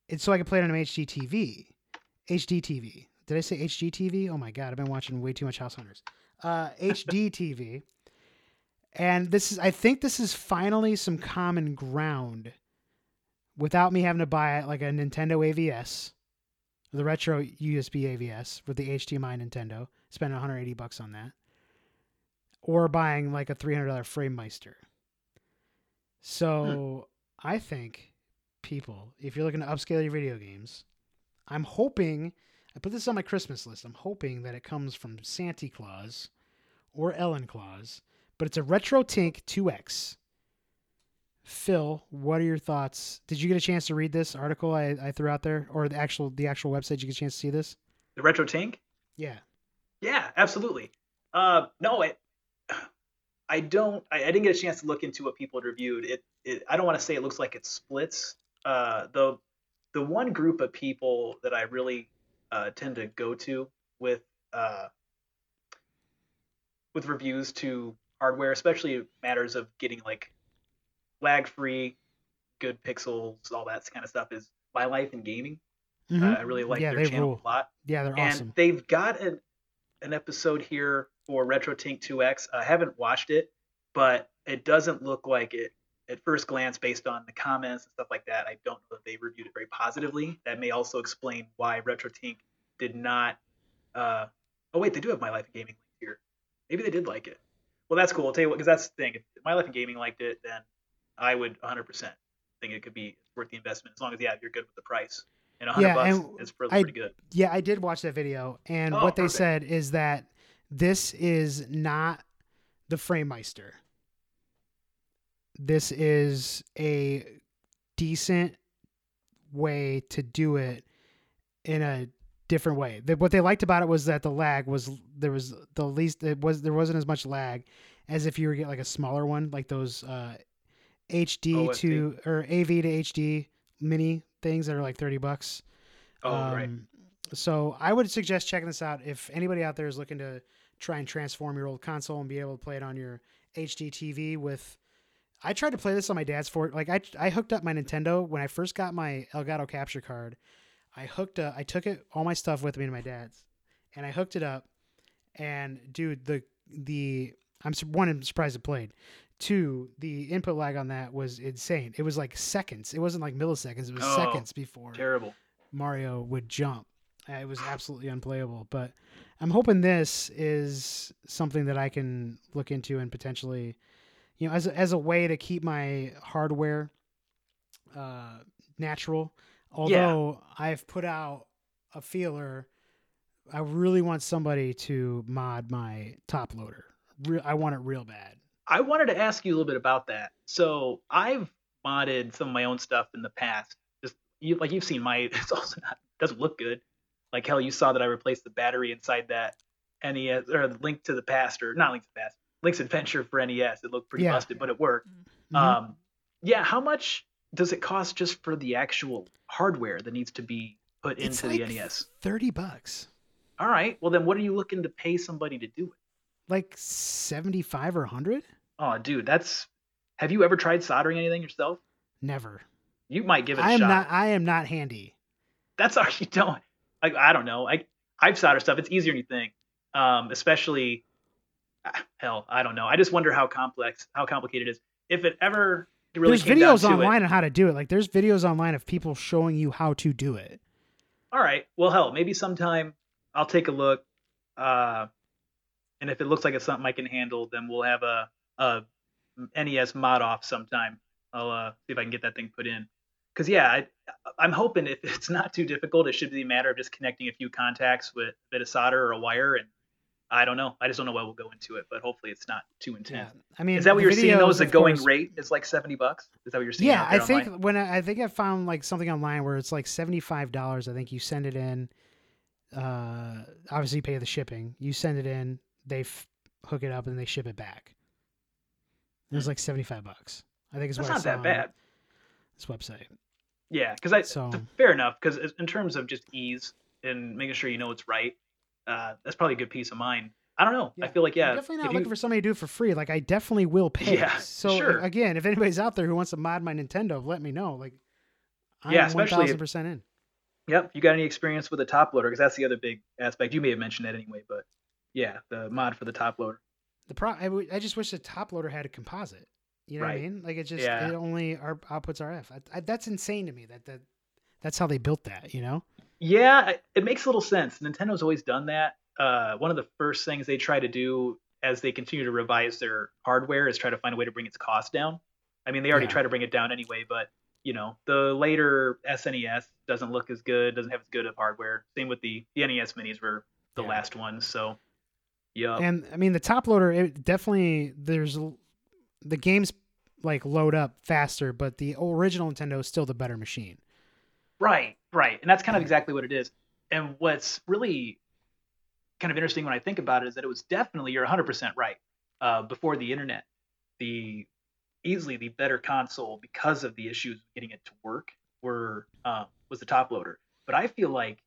and so I can play it on an HD TV. HD TV. Did I say HD TV? Oh my god, I've been watching way too much House Hunters. Uh, HD TV. And this is, I think this is finally some common ground without me having to buy like a Nintendo AVS, the RetroUSB AVS with the HDMI Nintendo, spend 180 bucks on that, or buying like a $300 Framemeister. So I think people, if you're looking to upscale your video games, I'm hoping I put this on my Christmas list. I'm hoping that it comes from Santa Claus or Ellen Claus, but it's a Retro Tink 2X. Phil, what are your thoughts? Did you get a chance to read this article I, I threw out there, or the actual the actual website? Did you get a chance to see this? The Retro Tink? Yeah. Yeah, absolutely. Uh, no, it, I don't. I, I didn't get a chance to look into what people had reviewed. It. it I don't want to say it looks like it splits. Uh, the the one group of people that I really uh, tend to go to with uh, with reviews to hardware, especially matters of getting like lag free, good pixels, all that kind of stuff, is My Life in Gaming. Mhm. Uh, I really like Yeah, their channel rule. a lot yeah, they're and awesome. they've got an an episode here for Retro Tink 2X. I haven't watched it, but it doesn't look like it at first glance based on the comments and stuff like that. I don't know that they reviewed it very positively. That may also explain why Retro Tink did not. Uh, oh wait, they do have My Life in Gaming here. Maybe they did like it. Well, that's cool. I'll tell you what, because that's the thing. If My Life in Gaming liked it, then I would 100%. think it could be worth the investment as long as yeah you're good with the price. And hundred Yeah, bucks and is pretty, I- pretty good. Yeah, I did watch that video, and Oh, what they perfect. said is that this is not the Framemeister. This is a decent way to do it in a different way. The, what they liked about it was that the lag was there was the least it was there wasn't as much lag as if you were get like a smaller one like those uh, HD OSD. to or AV to HD mini things that are like 30 bucks. Oh right. Um, So I would suggest checking this out if anybody out there is looking to try and transform your old console and be able to play it on your HD TV with. I tried to play this on my dad's fort. Like I, I hooked up my Nintendo when I first got my Elgato capture card. I hooked up. I took it all my stuff with me to my dad's, and I hooked it up. And dude, the the I'm one. I'm surprised it played. Two, the input lag on that was insane. It was like seconds. It wasn't like milliseconds. It was Oh, seconds before. Terrible. Mario would jump. Uh, It was absolutely unplayable. But I'm hoping this is something that I can look into and potentially, you know, as a, as a way to keep my hardware uh, natural. Although I've put out a feeler, I really want somebody to mod my top loader. Re- I want it real bad. I wanted to ask you a little bit about that. So I've modded some of my own stuff in the past. Just you like you've seen my it's also not doesn't look good. Like hell, you saw that I replaced the battery inside that NES or the Link to the Past or not Link to the Past, Link's Adventure for NES. It looked pretty Yeah. busted, but it worked. Mhm. Um, yeah, how much does it cost just for the actual hardware that needs to be put It's into like the NES? Thirty bucks, All right, well then, what are you looking to pay somebody to do it? like seventy five or hundred. Oh, dude, that's. Have you ever tried soldering anything yourself? Never. You might give it a I am shot. not. I am not handy. That's all you don't. Like I don't know. I I've soldered stuff. It's easier than you think. Um, especially, ah, hell, I don't know. I just wonder how complex, how complicated it is. If it ever really there's videos online It, on how to do it. Like there's videos online of people showing you how to do it. all right. Well, hell, maybe sometime I'll take a look. Uh, and if it looks like it's something I can handle, then we'll have a a NES mod off sometime. I'll uh, see if I can get that thing put in. Cause yeah, I, I'm hoping if it's not too difficult, it should be a matter of just connecting a few contacts with a bit of solder or a wire, and I don't know. I just don't know what will go into it, but hopefully it's not too intense. I mean, Is that what you're seeing? Is the going course- rate is like seventy bucks? Is that what you're seeing? Yeah, I think online? when I, I think I found like something online where it's like seventy five dollars. I think you send it in. Uh, obviously you pay the shipping. You send it in. They f- hook it up and they ship it back. It was like seventy five bucks. I think it's that's not that bad. This website. Yeah, because I So- fair enough. Because in terms of just ease and making sure you know it's right, uh, that's probably a good peace of mind. I don't know. I feel like yeah, I'm definitely not looking you- for somebody to do it for free. Like I definitely will pay. Yeah, so sure. again, if anybody's out there who wants to mod my Nintendo, let me know. Like, I'm yeah, especially one thousand percent in. Yep. You got any experience with a top loader? Because that's the other big aspect. You may have mentioned that anyway, but yeah, the mod for the top loader. The pro, I, w- I just wish the top loader had a composite. You know what I mean? Like it just Yeah. it only our outputs RF. I, I, that's insane to me. That that that's how they built that. You know? Yeah, it makes a little sense. Nintendo's always done that. Uh, one of the first things they try to do as they continue to revise their hardware is try to find a way to bring its cost down. I mean, they already Yeah. try to bring it down anyway, but you know, the later SNES doesn't look as good, doesn't have as good of hardware. Same with the, the NES minis were the Yeah. last ones. So, yeah, And I mean the top loader. It definitely there's the games like load up faster, but the original Nintendo is still the better machine. Right, right. And that's kind of exactly what it is. And what's really kind of interesting when I think about it is that it was definitely, you're 100% right. Uh, before the internet, the easily the better console because of the issues getting it to work were um, was the top loader. But I feel like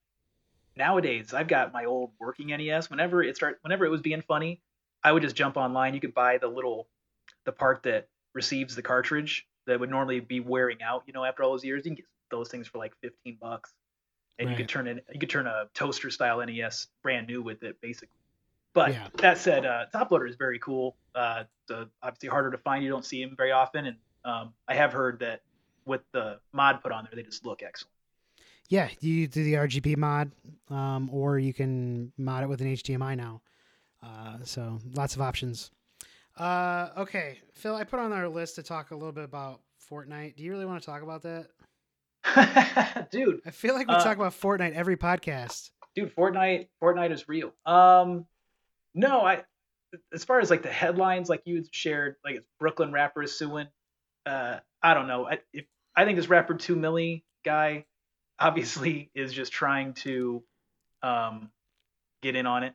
nowadays I've got my old working NES. Whenever it start, whenever it was being funny, I would just jump online. You could buy the little the part that receives the cartridge that would normally be wearing out. You know, after all those years, you can get those things for like 15 bucks, and you could turn it. You could turn a toaster style NES brand new with it, basically. But Yeah. that said, uh, top loader is very cool. Uh, uh, obviously harder to find. You don't see them very often, and um, I have heard that with the mod put on there, they just look excellent. Yeah, you do the RGB mod, um, or you can mod it with an HDMI now. Uh, so lots of options. Uh, okay, Phil, I put on our list to talk a little bit about Fortnite. Do you really want to talk about that? dude, I feel like we Uh, talk about Fortnite every podcast. dude, Fortnite, Fortnite is real. Um, no, I, as far as like the headlines, like you had shared, like it's Brooklyn rapper is suing. Uh, I don't know. I, if I think this rapper 2 Milly guy, obviously is just trying to, um, get in on it.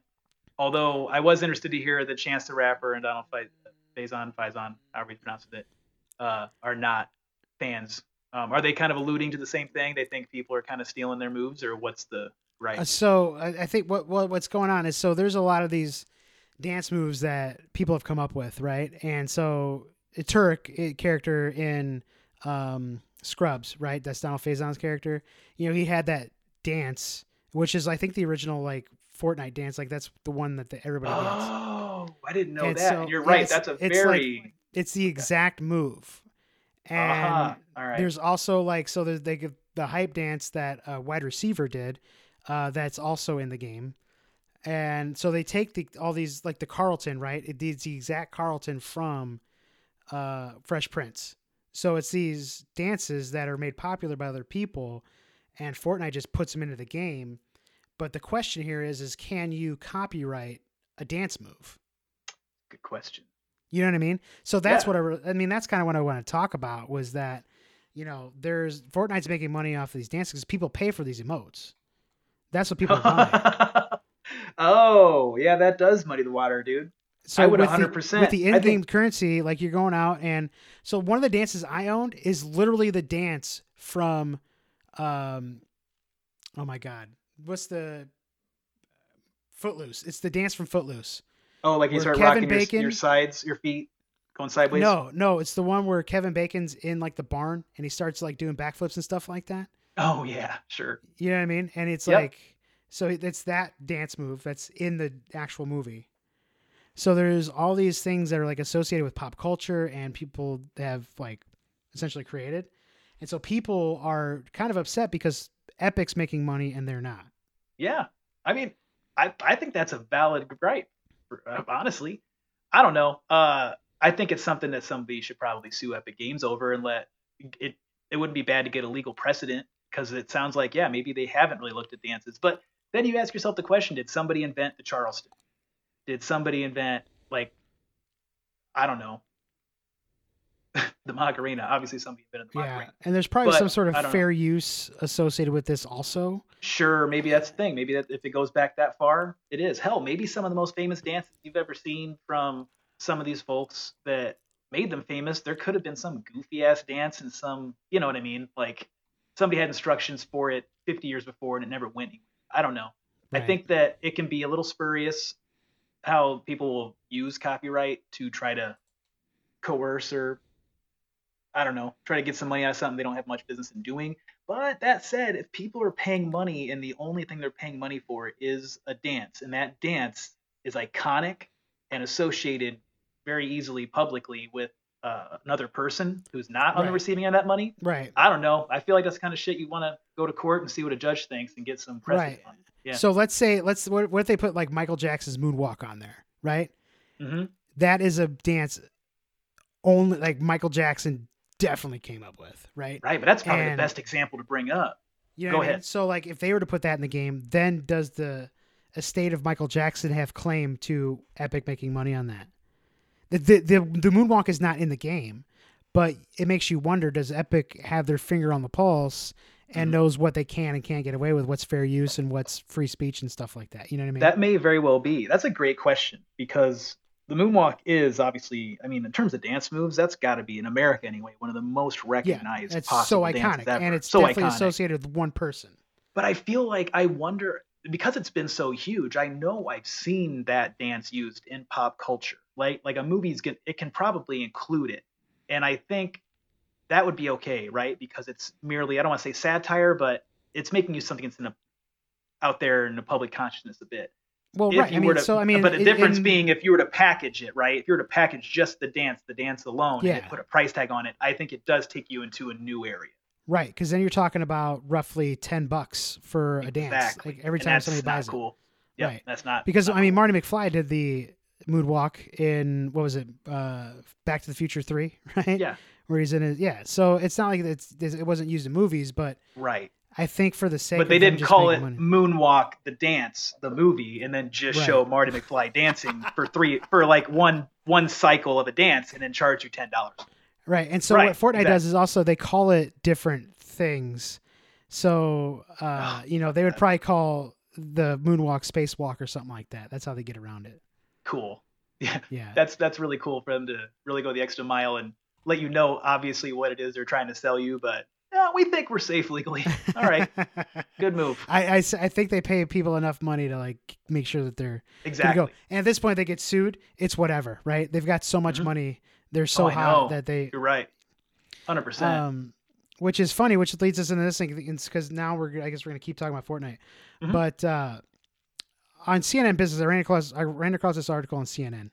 Although I was interested to hear that Chance the Rapper and Donald Fa- Faison, Faison, however you pronounce it, uh, are not fans. Um, are they kind of alluding to the same thing? They think people are kind of stealing their moves, or what's the right? Uh, so I, I think what, what what's going on is so there's a lot of these dance moves that people have come up with, right? And so Turk character in um, Scrubs, right? That's Donald Faison's character. You know, he had that dance, which is I think the original like Fortnite dance. Like that's the one that the, everybody dances. Oh, I didn't know And that. so- And you're right. That's a it's very. It's the exact move. And uh-huh. All right. there's also like so there's they give the hype dance that a wide receiver did, uh, that's also in the game, and so they take the all these like the Carlton right, it, it's the exact Carlton from uh, Fresh Prince. So it's these dances that are made popular by other people, and Fortnite just puts them into the game. But the question here is: is can you copyright a dance move? Good question. You know what I mean? So that's Yeah. what I, re- I mean. That's kind of what I want to talk about was that, you know, there's Fortnite's making money off of these dances because people pay for these emotes. That's what people are buying. oh, yeah, that does muddy the water, dude. So I would with the- 100%. with the in-game think- currency, like you're going out and so one of the dances I owned is literally the dance from, um, oh my god, what's the Footloose? It's the dance from Footloose. Oh, like you start Kevin rocking your, Bacon- your sides, your feet going sideways. No, no, it's the one where Kevin Bacon's in like the barn and he starts like doing backflips and stuff like that. Oh yeah, sure. You know what I mean? And it's Yep. like, so it's that dance move that's in the actual movie. So there's all these things that are like associated with pop culture and people have like essentially created. And so people are kind of upset because Epic's making money and they're not. Yeah, I mean, I I think that's a valid gripe. uh, Honestly, I don't know. Uh, I think it's something that somebody should probably sue Epic Games over and let it. It wouldn't be bad to get a legal precedent because it sounds like yeah, maybe they haven't really looked at dances. But then you ask yourself the question: Did somebody invent the Charleston? Did somebody invent like I don't know the Macarena? Obviously, somebody invented the Yeah. Macarena. And there's probably But, some sort of don't know. fair use associated with this also. Sure, maybe that's the thing. Maybe that if it goes back that far, it is. Hell, maybe some of the most famous dances you've ever seen from some of these folks that made them famous, there could have been some goofy ass dance and some, you know what I mean? Like somebody had instructions for it 50 years before and it never went. anywhere. I don't know. I think that it can be a little spurious how people will use copyright to try to coerce or I don't know, try to get some money out of something they don't have much business in doing. But that said, if people are paying money and the only thing they're paying money for is a dance, and that dance is iconic and associated very easily publicly with uh, another person who's not on the receiving end of that money, Right. I don't know. I feel like that's kind of shit you want to go to court and see what a judge thinks and get some precedent Right. Yeah. So let's say let's what, what if they put like Michael Jackson's moonwalk on there, right? hmm that is a dance only like Michael Jackson definitely came up with, right? Right, but that's probably And- the best example to bring up. You know Go I mean? ahead. So like if they were to put that in the game, then does the estate of Michael Jackson have claim to Epic making money on that? The the the, the moonwalk is not in the game, but it makes you wonder does Epic have their finger on the pulse and Mhm. knows what they can and can't get away with, what's fair use and what's free speech and stuff like that. You know what I mean? That may very well be. That's a great question because the moonwalk is obviously, I mean, in terms of dance moves, that's got to be in America anyway, one of the most recognized Yeah, it's possible so iconic ever. and it's so definitely iconic. associated with one person. But I feel like I wonder because it's been so huge. I know I've seen that dance used in pop culture. Like like a movie's get it can probably include it, and I think that would be okay, right? Because it's merely I don't want to say satire, but it's making you something that's in a, out there in the public consciousness a bit. Well, if right. I mean, to, so I mean, but the in- difference in- being if you were to package it, right? If you were to package just the dance, the dance alone, and Yeah. you put a price tag on it, I think it does take you into a new area. Right, because then you're talking about roughly ten bucks for a dance, Exactly. like every time somebody not buys cool. Yeah, Right. that's not. Because not I mean, cool. Marty McFly did the moonwalk in what was it, uh, Back to the Future Three, right? Yeah. Where he's in his yeah. So it's not like it's it wasn't used in movies, but right. I think for the sake, but they didn't call it money- Moonwalk the dance, the movie, and then just Right. show Marty McFly dancing for three for like one one cycle of a dance, and then charge you ten dollars. right. And so Right, what Fortnite does is also they call it different things. So uh, Oh, you know they would probably call the moonwalk spacewalk or something like that. That's how they get around it. Cool. Yeah, Yeah. that's that's really cool for them to really go the extra mile and let you know obviously what it is they're trying to sell you, but yeah, we think we're safe legally. All right, good move. I I think they pay people enough money to like make sure that they're Exactly. go. And at this point, they get sued. It's whatever, right? They've got so much Mhm. money. They're so I hot that they, You're right. Hundred percent. um, which is funny. Which leads us into this thing because now we're I guess we're gonna keep talking about Fortnite. Mhm. But uh, on CNN Business, I ran across I ran across this article on CNN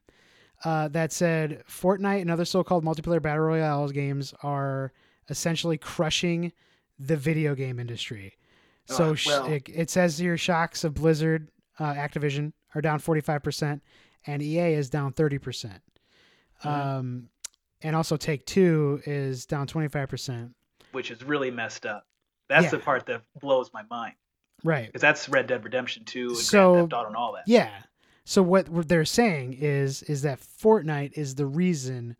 uh, that said Fortnite and other so-called multiplayer battle royale games are essentially crushing the video game industry. So Ugh, sh- well. it, it says here shocks of Blizzard, uh, Activision are down 45%, and EA is down 30%. Mhm. Um, and also Take Two is down 25%. which is really messed up. That's Yeah. the part that blows my mind Right. because that's Red Dead Redemption 2 and So- Grand Theft Auto and all that. Yeah. So what they're saying is is that Fortnite is the reason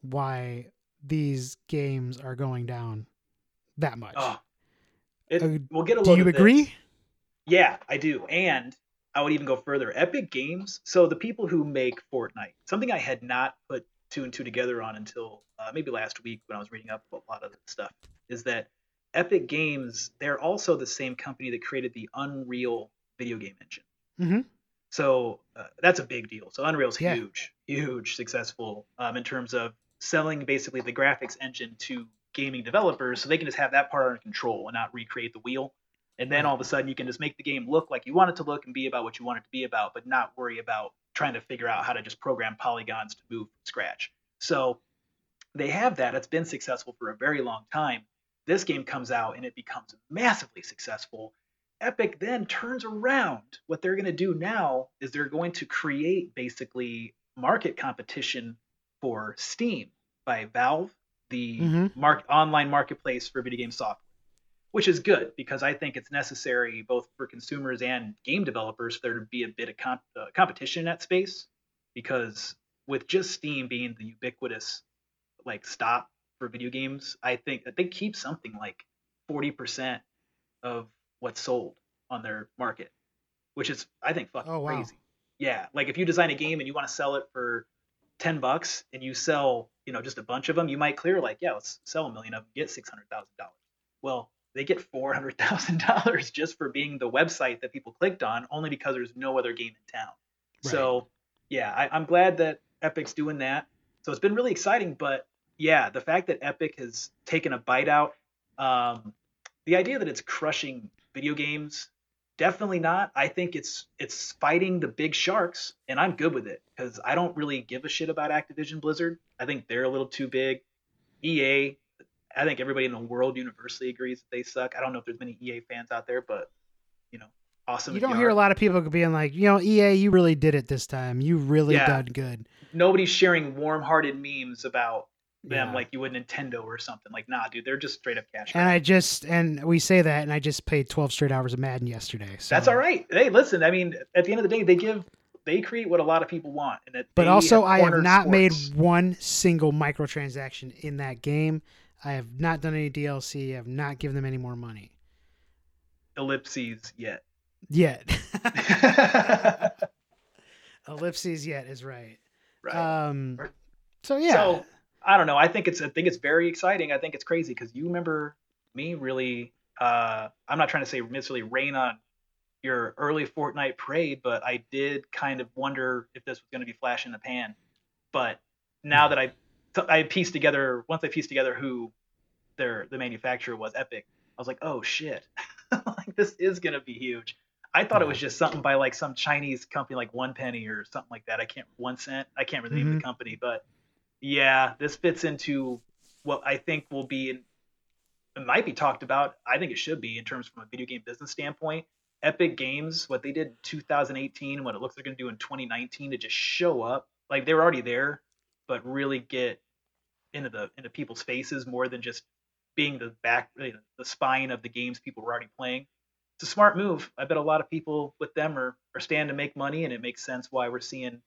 why these games are going down that much. Oh, it, Uh, we'll get a Do you agree? this. Yeah, I do. And I would even go further. Epic Games, so the people who make Fortnite, something I had not put two and two together on until uh, maybe last week when I was reading up a lot of stuff, is that Epic Games, they're also the same company that created the Unreal video game engine. Mhm. So uh, that's a big deal. So Unreal's Yeah. huge, huge, successful um, in terms of selling basically the graphics engine to gaming developers so they can just have that part under control and not recreate the wheel. And then all of a sudden you can just make the game look like you want it to look and be about what you want it to be about, but not worry about trying to figure out how to just program polygons to move from scratch. So they have that. It's been successful for a very long time. This game comes out and it becomes massively successful. Epic then turns around. What they're going to do now is they're going to create basically market competition for Steam by Valve, the Mhm. mark online marketplace for video game software, which is good because I think it's necessary both for consumers and game developers for there to be a bit of comp- uh, competition in that space. Because with just Steam being the ubiquitous like stop for video games, I think that they keep something like forty percent of what's sold on their market, which is I think fucking Oh, wow. crazy. Yeah, like if you design a game and you want to sell it for ten bucks and you sell you know just a bunch of them, you might clear like yeah let's sell a million of them, get six hundred thousand dollars. Well, they get four hundred thousand dollars just for being the website that people clicked on, only because there's no other game in town. So yeah, I, I'm glad that Epic's doing that. So it's been really exciting, but yeah, the fact that Epic has taken a bite out, um, the idea that it's crushing video games, definitely not. I think it's it's fighting the big sharks, and I'm good with it because I don't really give a shit about Activision Blizzard. I think they're a little too big. EA, I think everybody in the world universally agrees that they suck. I don't know if there's many EA fans out there, but you know, awesome. You don't hear a lot of people being like, you know, EA, you really did it this time. You really Yeah. done good. Nobody's sharing warm-hearted memes about them Yeah. like you would Nintendo or something. Like, nah, dude, they're just straight up cash. And. I just and we say that, and I just played 12 straight hours of Madden yesterday. So. That's all right. Hey, listen, I mean, at the end of the day, they give they create what a lot of people want, and that But also, I have not made one single microtransaction in that game. I have not done any DLC. I have not given them any more money ellipses yet. yet. Ellipses yet is right. Um. So yeah. So I don't know. I think it's I think it's very exciting. I think it's crazy because you remember me really. Uh, I'm not trying to say necessarily rain on your early Fortnite parade, but I did kind of wonder if this was going to be flash in the pan. But now that I I pieced together once I pieced together who their the manufacturer was, Epic, I was like, oh shit, like this is going to be huge. I thought it was just something by like some Chinese company like One Penny or something like that. I can't one cent. I can't remember the name of the company, but yeah, this fits into what I think will be it might be talked about. I think it should be in terms from a video game business standpoint. Epic Games, what they did in 2018 and what it looks like they're going to do in 2019 to just show up. Like they were already there, but really get into the into people's faces more than just being the back the spine of the games people were already playing. It's a smart move. I bet a lot of people with them are are standing to make money, and it makes sense why we're seeing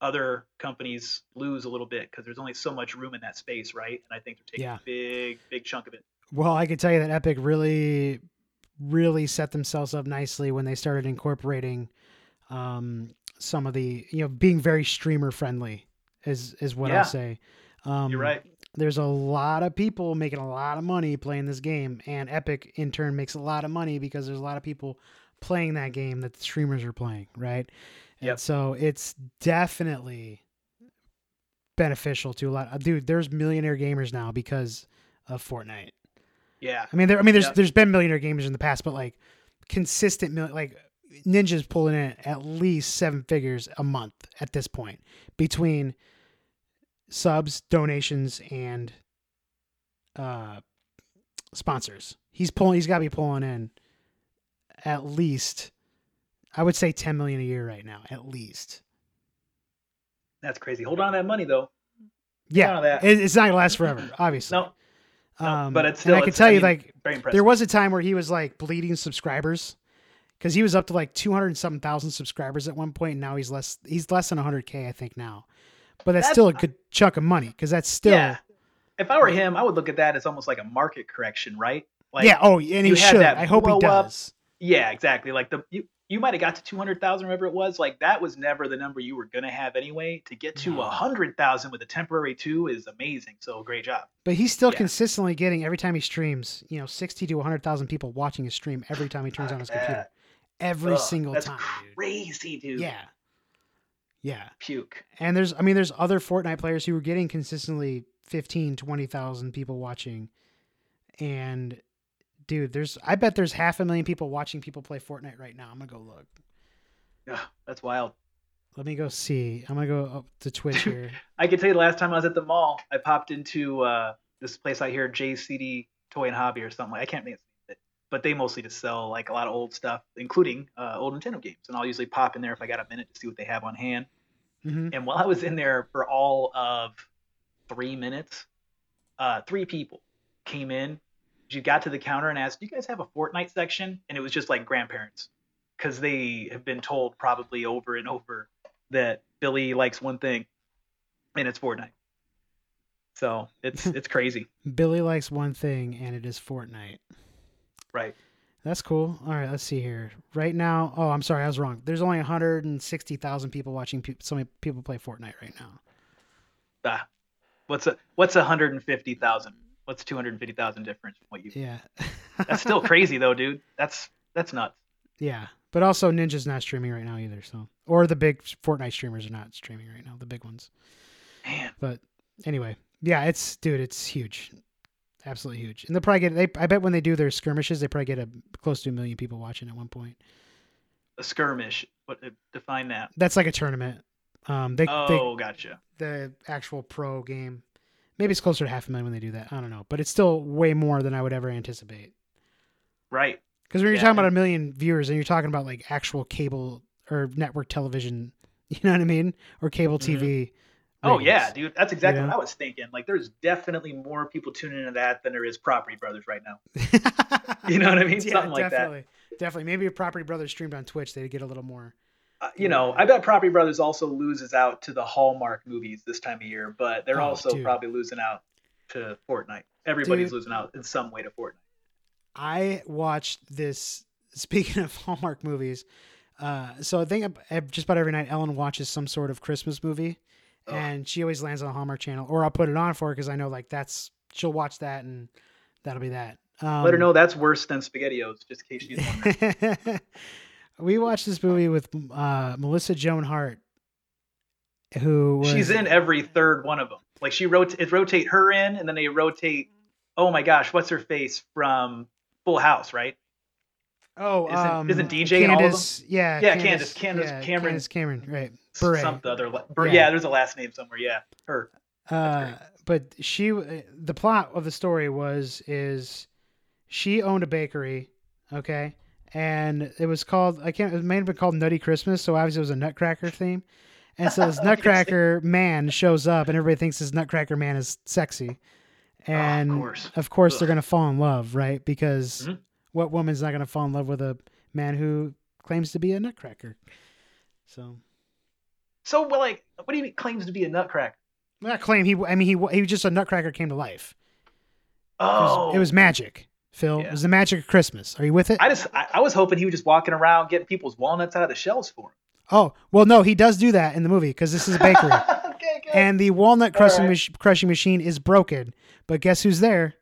other companies lose a little bit because there's only so much room in that space, right? And I think they're taking Yeah. a big big chunk of it. Well, I can tell you that Epic really, really set themselves up nicely when they started incorporating um, some of the, you know, being very streamer friendly is is what Yeah. I'll say. Um, You're right. There's a lot of people making a lot of money playing this game, and Epic in turn makes a lot of money because there's a lot of people playing that game that the streamers are playing, right? And so it's definitely beneficial to a lot. Dude, there's millionaire gamers now because of Fortnite. Yeah. I mean, there. I mean, there's Yep. there's been millionaire gamers in the past, but like consistent, mil- like Ninja's pulling in at least seven figures a month at this point between subs, donations, and uh sponsors. He's pulling. He's got to be pulling in at least, I would say, ten million a year right now, at least. That's crazy. Hold on to that money though. Yeah, that. it's not gonna last forever, obviously. No, no, Um, but it's and still. I can it's- tell you, mean, like. There was a time where he was like bleeding subscribers because he was up to like 200 and something thousand subscribers at one point. And now he's less, he's less than 100K, I think now. But that's, That's- still a good chunk of money because that's still, yeah. If I were him, I would look at that as almost like a market correction, right? Like, yeah oh, and he should. I hope he blow up- does. Yeah, exactly. Like the you, you might have got to two hundred thousand, whatever it was. Like that was never the number you were gonna have anyway. To get to No. a hundred thousand with a temporary two is amazing. So great job. But he's still Yeah. consistently getting every time he streams, you know, 60 to 100,000 people watching his stream every time he turns on his computer. Every Ugh, single that's time, crazy, dude. Yeah. Yeah. Puke. And there's, I mean, there's other Fortnite players who were getting consistently 15, 20,000 people watching. And dude, there's, I bet there's half a million people watching people play Fortnite right now. I'm going to go look. Ugh, that's wild. Let me go see. I'm going to go up to Twitch here. I can tell you the last time I was at the mall, I popped into uh, this place out here, JCD Toy and Hobby or something. Like, I can't think of it, but they mostly just sell like a lot of old stuff, including uh, old Nintendo games. And I'll usually pop in there if I got a minute to see what they have on hand. hmm And while I was in there for all of three minutes, uh, three people came in she got to the counter and asked, "Do you guys have a Fortnite section?" And it was just like grandparents, because they have been told probably over and over that Billy likes one thing, and it's Fortnite. So it's it's crazy. Billy likes one thing, and it is Fortnite. Right. That's cool. All right, let's see here. Right now, oh, I'm sorry, I was wrong. There's only 160,000 people watching. Pe- so many people play Fortnite right now. Ah, what's a what's 150,000? What's two hundred and fifty thousand difference from what you? Yeah. That's still crazy though, dude. That's that's nuts. Yeah, but also Ninja's not streaming right now either. So, or the big Fortnite streamers are not streaming right now, the big ones. Man, But anyway, yeah, it's dude, it's huge, absolutely huge. And they'll probably get. They, I bet when they do their skirmishes, they probably get a close to a million people watching at one point. a skirmish. What define that? That's like a tournament. Um, they, Oh, gotcha. the actual pro game. Maybe it's closer to half a million when they do that. I don't know, but it's still way more than I would ever anticipate. Right. Because when you're Yeah, talking about a million viewers and you're talking about like actual cable or network television, you know what I mean, or cable. Mm-hmm. TV. Oh yeah, dude. That's exactly know? what I was thinking. Like, there's definitely more people tuning into that than there is Property Brothers right now. You know what I mean? Yeah, Something like that. definitely. Definitely. Maybe if Property Brothers streamed on Twitch, they'd get a little more. Uh, you know, I bet Property Brothers also loses out to the Hallmark movies this time of year, but they're Oh, also dude. probably losing out to Fortnite. Everybody's Dude. losing out in some way to Fortnite. I watched this. Speaking of Hallmark movies, uh, so I think just about every night Ellen watches some sort of Christmas movie, Ugh. and she always lands on the Hallmark Channel, or I'll put it on for her because I know like that's she'll watch that and that'll be that. Um, Let her know that's worse than SpaghettiOs, just in case she's wondering. we watched this movie with uh, Melissa Joan Hart, who was, She's in every third one of them. Like she rot- it rotate her in, and then they rotate. Oh my gosh, what's her face from Full House, right? Oh, Isn't- um, isn't DJ in all of them? Yeah, Yeah, Candace- Candace yeah, Cameron- Candace Cameron, right? Bure. Some the other. Bur- Yeah. yeah. there's a last name somewhere. Yeah, her. Uh, but she, the plot of the story was is she owned a bakery, okay, and it was called I can't. It may have been called Nutty Christmas, so obviously it was a Nutcracker theme, And so this Nutcracker man shows up, and everybody thinks this Nutcracker man is sexy. And Oh, of course. of course they're going to fall in love, right? Because Mhm. what woman's not going to fall in love with a man who claims to be a Nutcracker? So, So, well, like, what do you mean claims to be a nutcracker? not claim he. I mean, he he was just a Nutcracker came to life. It was, Oh, it was magic, Phil. It was the magic of Christmas. Are you with it? I just, I, I was hoping he was just walking around getting people's walnuts out of the shells for him. oh, well, no, he does do that in the movie because this is a bakery. okay, and the walnut crushing, right. mach- crushing machine is broken. But guess who's there?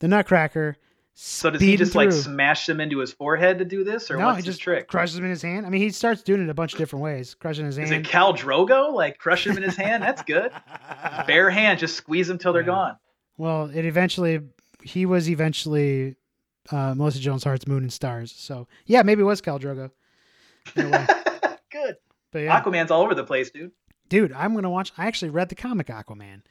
The Nutcracker. so does he just like through. smash them into his forehead to do this, or no, he just trick? crushes them in his hand. I mean, he starts doing it a bunch of different ways. Crushing his hand. Is it Khal Drogo? Like crush him in his hand? That's good. Bare hand, just squeeze them till they're Yeah. gone. well, it eventually, he was eventually uh, Melissa Joan Hart's Moon and Stars. So yeah, maybe it was Khal Drogo. In a way. good. But yeah, Aquaman's all over the place, dude. dude, I'm gonna watch. I actually read the comic Aquaman.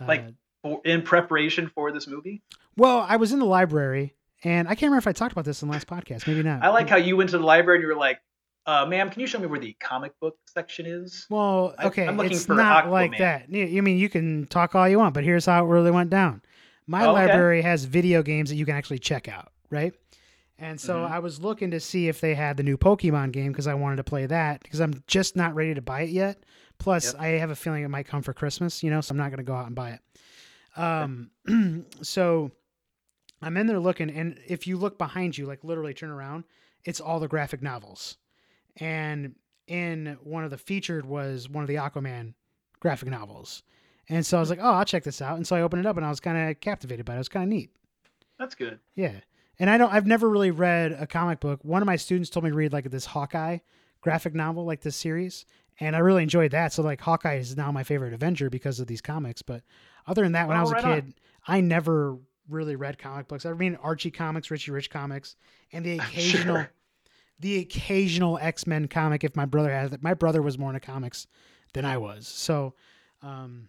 Uh, Like- For, in preparation for this movie, well, I was in the library, and I can't remember if I talked about this in the last podcast. Maybe not. I like how you went to the library and you were like, uh, "Ma'am, can you show me where the comic book section is?" Well, okay, I'm looking it's for not like that. You mean you can talk all you want, but here's how it really went down. My Oh, okay. library has video games that you can actually check out, right? And so Mhm. I was looking to see if they had the new Pokemon game because I wanted to play that because I'm just not ready to buy it yet. Plus, Yep. I have a feeling it might come for Christmas, you know, so I'm not going to go out and buy it. Um, so I'm in there looking, and if you look behind you, like literally turn around, it's all the graphic novels. And in one of the featured was one of the Aquaman graphic novels. And so I was like, oh, I'll check this out. And so I opened it up and I was kind of captivated by it. It was kind of neat. That's good. Yeah. And I don't, I've never really read a comic book. One of my students told me to read like this Hawkeye graphic novel, like this series. And I really enjoyed that. So like Hawkeye is now my favorite Avenger because of these comics. But other than that, when I Oh, was a right on. kid, I never really read comic books. I mean Archie comics, Richie Rich comics, and the occasional Sure. the occasional X-Men comic if my brother has it. My brother was more into comics than I was. So um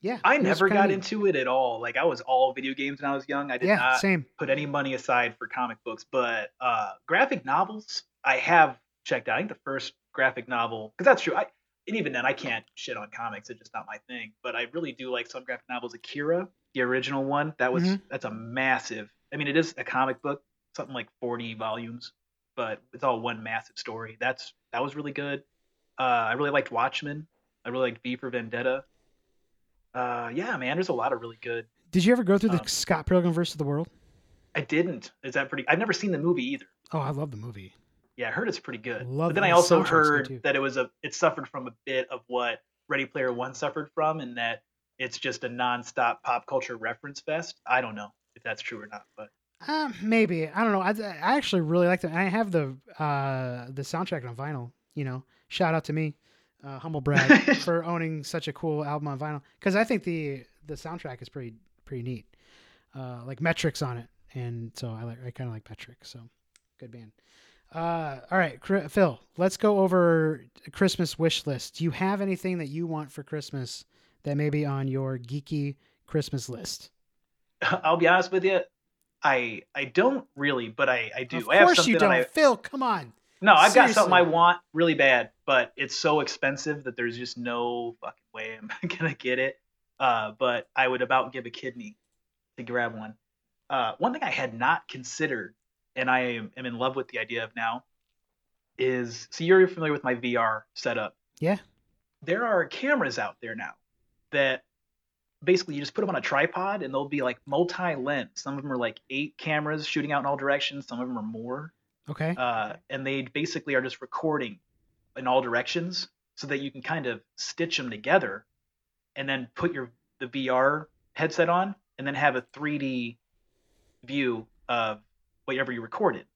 yeah. I never got into it at all. Like I was all video games when I was young. I did Yeah, not same. put any money aside for comic books, but uh, graphic novels I have checked out. I think the first graphic novel, because that's true. I and even then I can't shit on comics; it's just not my thing. But I really do like some graphic novels. Akira, the original one, that was Mhm. that's a massive. I mean, it is a comic book, something like forty volumes, but it's all one massive story. That's that was really good. Uh, I really liked Watchmen. I really liked V for Vendetta. Uh, yeah, man, there's a lot of really good. Did you ever go through the Um, Scott Pilgrim versus the World? I didn't. Is that pretty? I've never seen the movie either. Oh, I love the movie. Yeah, I heard it's pretty good. Love but then the I also heard that it was a it suffered from a bit of what Ready Player One suffered from, and that it's just a nonstop pop culture reference fest. I don't know if that's true or not, but Uh, maybe I don't know. I, I actually really like it. I have the uh, the soundtrack on vinyl. You know, shout out to me, uh, humble brag, for owning such a cool album on vinyl. Because I think the the soundtrack is pretty pretty neat. Uh, like Metric's on it, and so I like I kind of like metrics. So good band. Uh, all right, Phil, let's go over Christmas wish list. Do you have anything that you want for Christmas that may be on your geeky Christmas list? I'll be honest with you, I I don't really, but I I do. Of I have course you don't, I, Phil. Come on. no, I've got something I want really bad, but it's so expensive that there's just no fucking way I'm gonna get it. Uh, but I would about give a kidney to grab one. Uh, one thing I had not considered, and I am, am in love with the idea of now, is so you're familiar with my VR setup. Yeah. There are cameras out there now that basically you just put them on a tripod and they'll be like multi-lens. Some of them are like eight cameras shooting out in all directions. Some of them are more Okay. uh, and they basically are just recording in all directions so that you can kind of stitch them together and then put your the VR headset on and then have a 3D view of whatever you recorded.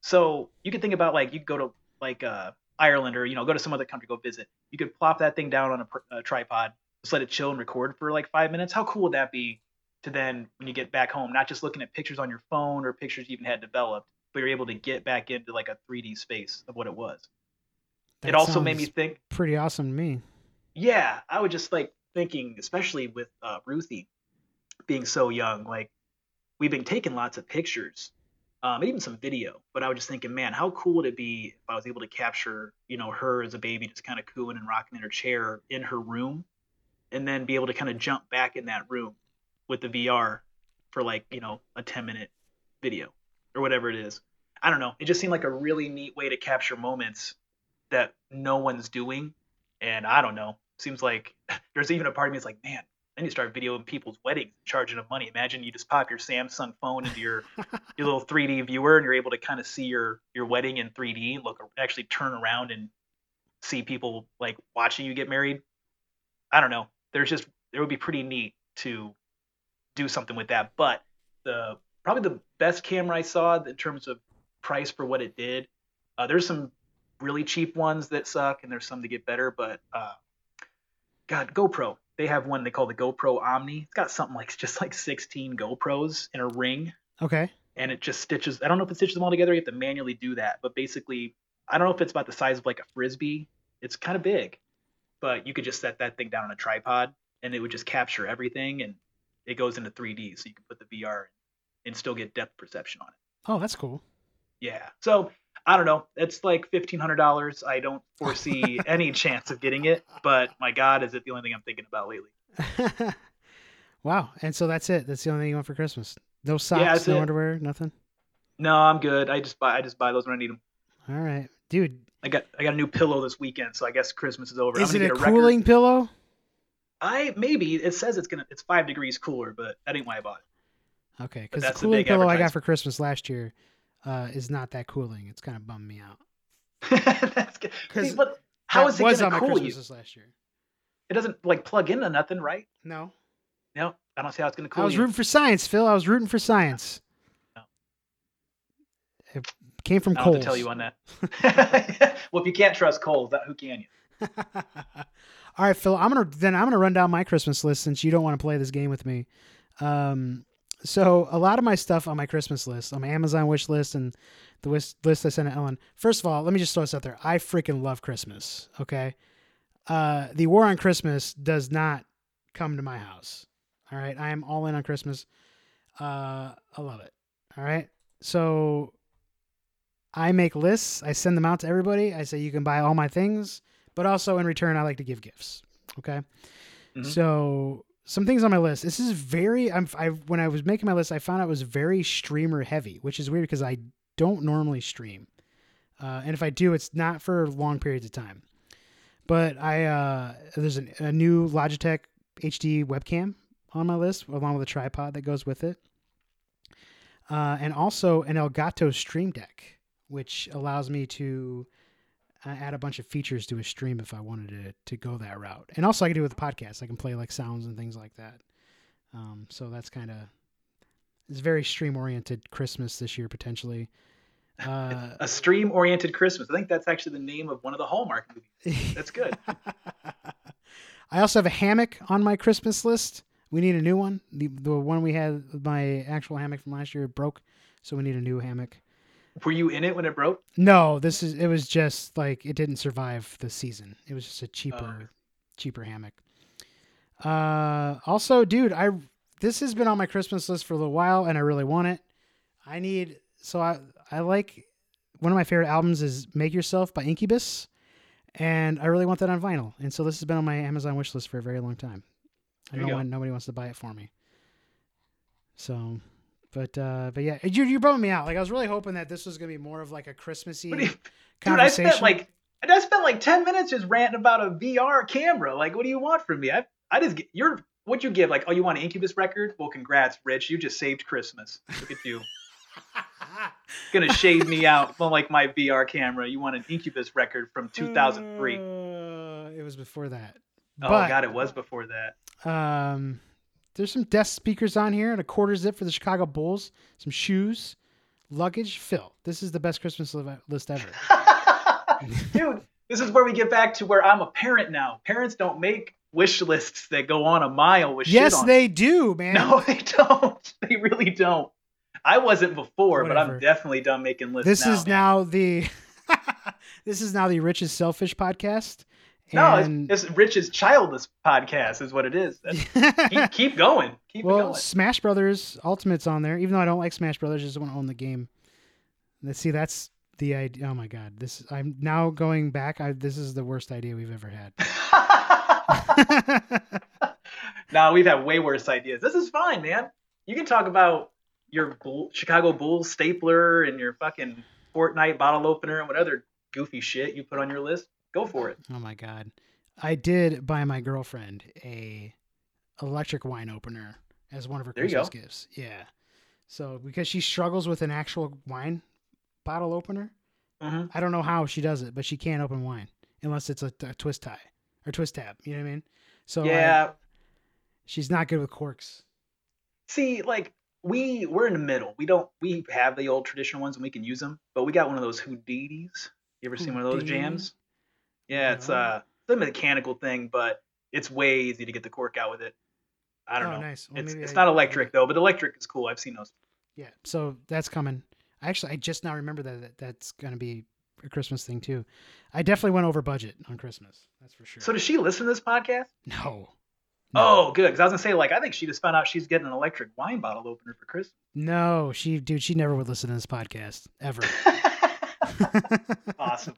So you could think about like you go to like uh, Ireland or you know go to some other country go visit. You could plop that thing down on a, a tripod, just let it chill and record for like five minutes. How cool would that be? To then when you get back home, not just looking at pictures on your phone or pictures you even had developed, but you're able to get back into like a 3D space of what it was. That it also made me think, pretty awesome to me. yeah, I would just like thinking, especially with uh, Ruthie being so young, like we've been taking lots of pictures um, and even some video. But I was just thinking, man, how cool would it be if I was able to capture, you know, her as a baby just kind of cooing and rocking in her chair in her room, and then be able to kind of jump back in that room with the VR for like, you know, a 10 minute video or whatever it is. I don't know. It just seemed like a really neat way to capture moments that no one's doing. And I don't know. Seems like there's even a part of me that's like, man, I need to start videoing people's weddings, charging them money. Imagine you just pop your Samsung phone into your your little 3D viewer, and you're able to kind of see your your wedding in 3D. Look, actually turn around and see people like watching you get married. I don't know. There's just it would be pretty neat to do something with that. But the probably the best camera I saw in terms of price for what it did. Uh, there's some really cheap ones that suck, and there's some that get better. But uh, God, GoPro. They have one they call the GoPro Omni. It's got something like just like 16 GoPros in a ring, Okay. and it just stitches. I don't know if it stitches them all together. You have to manually do that. But basically, I don't know if it's about the size of like a frisbee. It's kind of big, but you could just set that thing down on a tripod, and it would just capture everything, and it goes into 3D, so you can put the VR and still get depth perception on it. Oh, that's cool. Yeah. So I don't know. It's like fifteen hundred dollars. I don't foresee any chance of getting it, but my God, is it the only thing I'm thinking about lately? wow. And so that's it. That's the only thing you want for Christmas. No socks, that's no it. underwear, nothing. No, I'm good. I just buy I just buy those when I need them. All right, dude. I got I got a new pillow this weekend, so I guess Christmas is over. Is it a a cooling record. pillow? I maybe it says it's gonna it's five degrees cooler, but that ain't why I bought it. Okay, because the cooling pillow I got for Christmas last year uh, is not that cooling. It's kind of bummed me out. That's good. See, but how is it was gonna on my cool Christmas you? last year? It doesn't like plug into nothing, right? No, No, I don't see how it's gonna cool I was you. rooting for science, Phil. I was rooting for science. No. It came from I don't Kohl's. have to tell you on that. well, if you can't trust that, who can you? All right, Phil. I'm gonna then I'm gonna run down my Christmas list since you don't want to play this game with me. Um, so a lot of my stuff on my Christmas list, on my Amazon wish list, and the wish list I sent to Ellen. First of all, let me just throw this out there. I freaking love Christmas. Okay, uh, the war on Christmas does not come to my house. All right, I am all in on Christmas. Uh, I love it. All right, so I make lists. I send them out to everybody. I say you can buy all my things but also in return I like to give gifts. Okay, Mhm. so some things on my list. This is very. I'm. I when I was making my list, I found out it was very streamer heavy, which is weird because I don't normally stream, uh, and if I do, it's not for long periods of time. But I uh, there's an, a new Logitech HD webcam on my list, along with a tripod that goes with it, uh, and also an Elgato Stream Deck, which allows me to add a bunch of features to a stream if I wanted to to go that route. And also I can do it with the podcast. I can play like sounds and things like that. Um, so that's kind of it's very stream oriented Christmas this year potentially. Uh, A stream oriented Christmas. I think that's actually the name of one of the Hallmark movies. That's good. I also have a hammock on my Christmas list. We need a new one. The the one we had, my actual hammock from last year, broke, so we need a new hammock. Were you in it when it broke? No, this is it was just like it didn't survive the season. It was just a cheaper Oh. cheaper hammock. Uh also, dude, I this has been on my Christmas list for a little while and I really want it. I need so I I like one of my favorite albums is Make Yourself by Incubus and I really want that on vinyl. And so this has been on my Amazon wish list for a very long time. I don't know why nobody wants to buy it for me. So but uh but yeah, you you bumming me out. Like I was really hoping that this was gonna be more of like a Christmassy do you- Dude, I conversation. spent like I spent like ten minutes just ranting about a VR camera. Like, what do you want from me? I I just get- you're what you give like oh you want an Incubus record? Well, congrats, Rich. You just saved Christmas. Look at you. Gonna shade me out from like my VR camera. You want an Incubus record from 2003? Uh, it was before that. oh but, God, it was before that. Um, there's some desk speakers on here and a quarter zip for the Chicago Bulls. Some shoes, luggage. Phil, this is the best Christmas list ever. Dude, this is where we get back to where I'm a parent now. Parents don't make wish lists that go on a mile with yes, they do, man. No, they don't. They really don't. I wasn't before, but I'm definitely done making lists. this now, is man. now the this is now the richest selfish podcast. No, And it's, it's Rich's childless podcast, is what it is. Keep, keep going. Keep well, going. Smash Brothers Ultimate's on there. Even though I don't like Smash Brothers, I just want to own the game. Let's see. That's the idea. Oh my god, this I'm now going back. I, this is the worst idea we've ever had. no, we've had way worse ideas. This is fine, man. You can talk about your Bull, Chicago Bulls stapler and your fucking Fortnite bottle opener and what other goofy shit you put on your list. Go for it. oh my god, I did buy my girlfriend a electric wine opener as one of her There Christmas gifts. Yeah. So because she struggles with an actual wine bottle opener, hmm I don't know how she does it, but she can't open wine unless it's a, a twist tie or twist tab. You know what I mean? So yeah. she's not good with corks. See, like we we're in the middle. We don't we have the old traditional ones and we can use them, but we got one of those Houdinis. You ever seen one of those Houdini? jams? Yeah, it's No. uh it's a mechanical thing, but it's way easy to get the cork out with it. I don't oh, know. nice. Well, it's it's I- not electric though, but electric is cool. I've seen those. Yeah. So that's coming. Actually, I just now remember that, that that's going to be a Christmas thing too. I definitely went over budget on Christmas. That's for sure. So does she listen to this podcast? no. Oh, good. Because I was gonna say, like, I think she just found out she's getting an electric wine bottle opener for Christmas. No, she, dude, she never would listen to this podcast ever. awesome.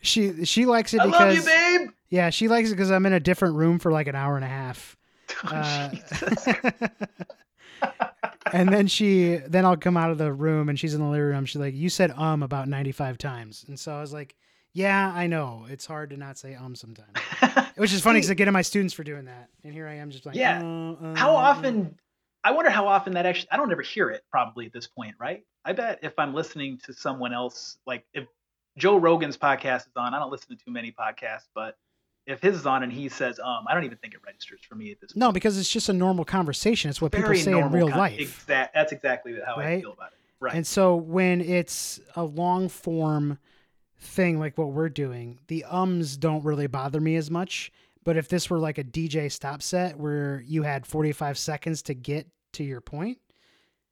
she she likes it I because love you, babe. yeah, she likes it because I'm in a different room for like an hour and a half. Oh, Uh, Jesus. and then she then I'll come out of the room and she's in the living room. She's like, "You said um about 95 times," and so I was like, "Yeah, I know. It's hard to not say um sometimes." Which is funny because I get on my students for doing that, and here I am just like, Yeah. "Uh, uh, How uh." often? I wonder how often that actually. I don't ever hear it probably at this point, right? I bet if I'm listening to someone else, like if Joe Rogan's podcast is on, I don't listen to too many podcasts, but if his is on and he says um, I don't even think it registers for me at this. Point. No, because it's just a normal conversation. It's what people say in real con- life. Exact. That's exactly how I feel about it. Right. And so when it's a long form thing like what we're doing, the ums don't really bother me as much. But if this were like a DJ stop set where you had 45 seconds to get to your point,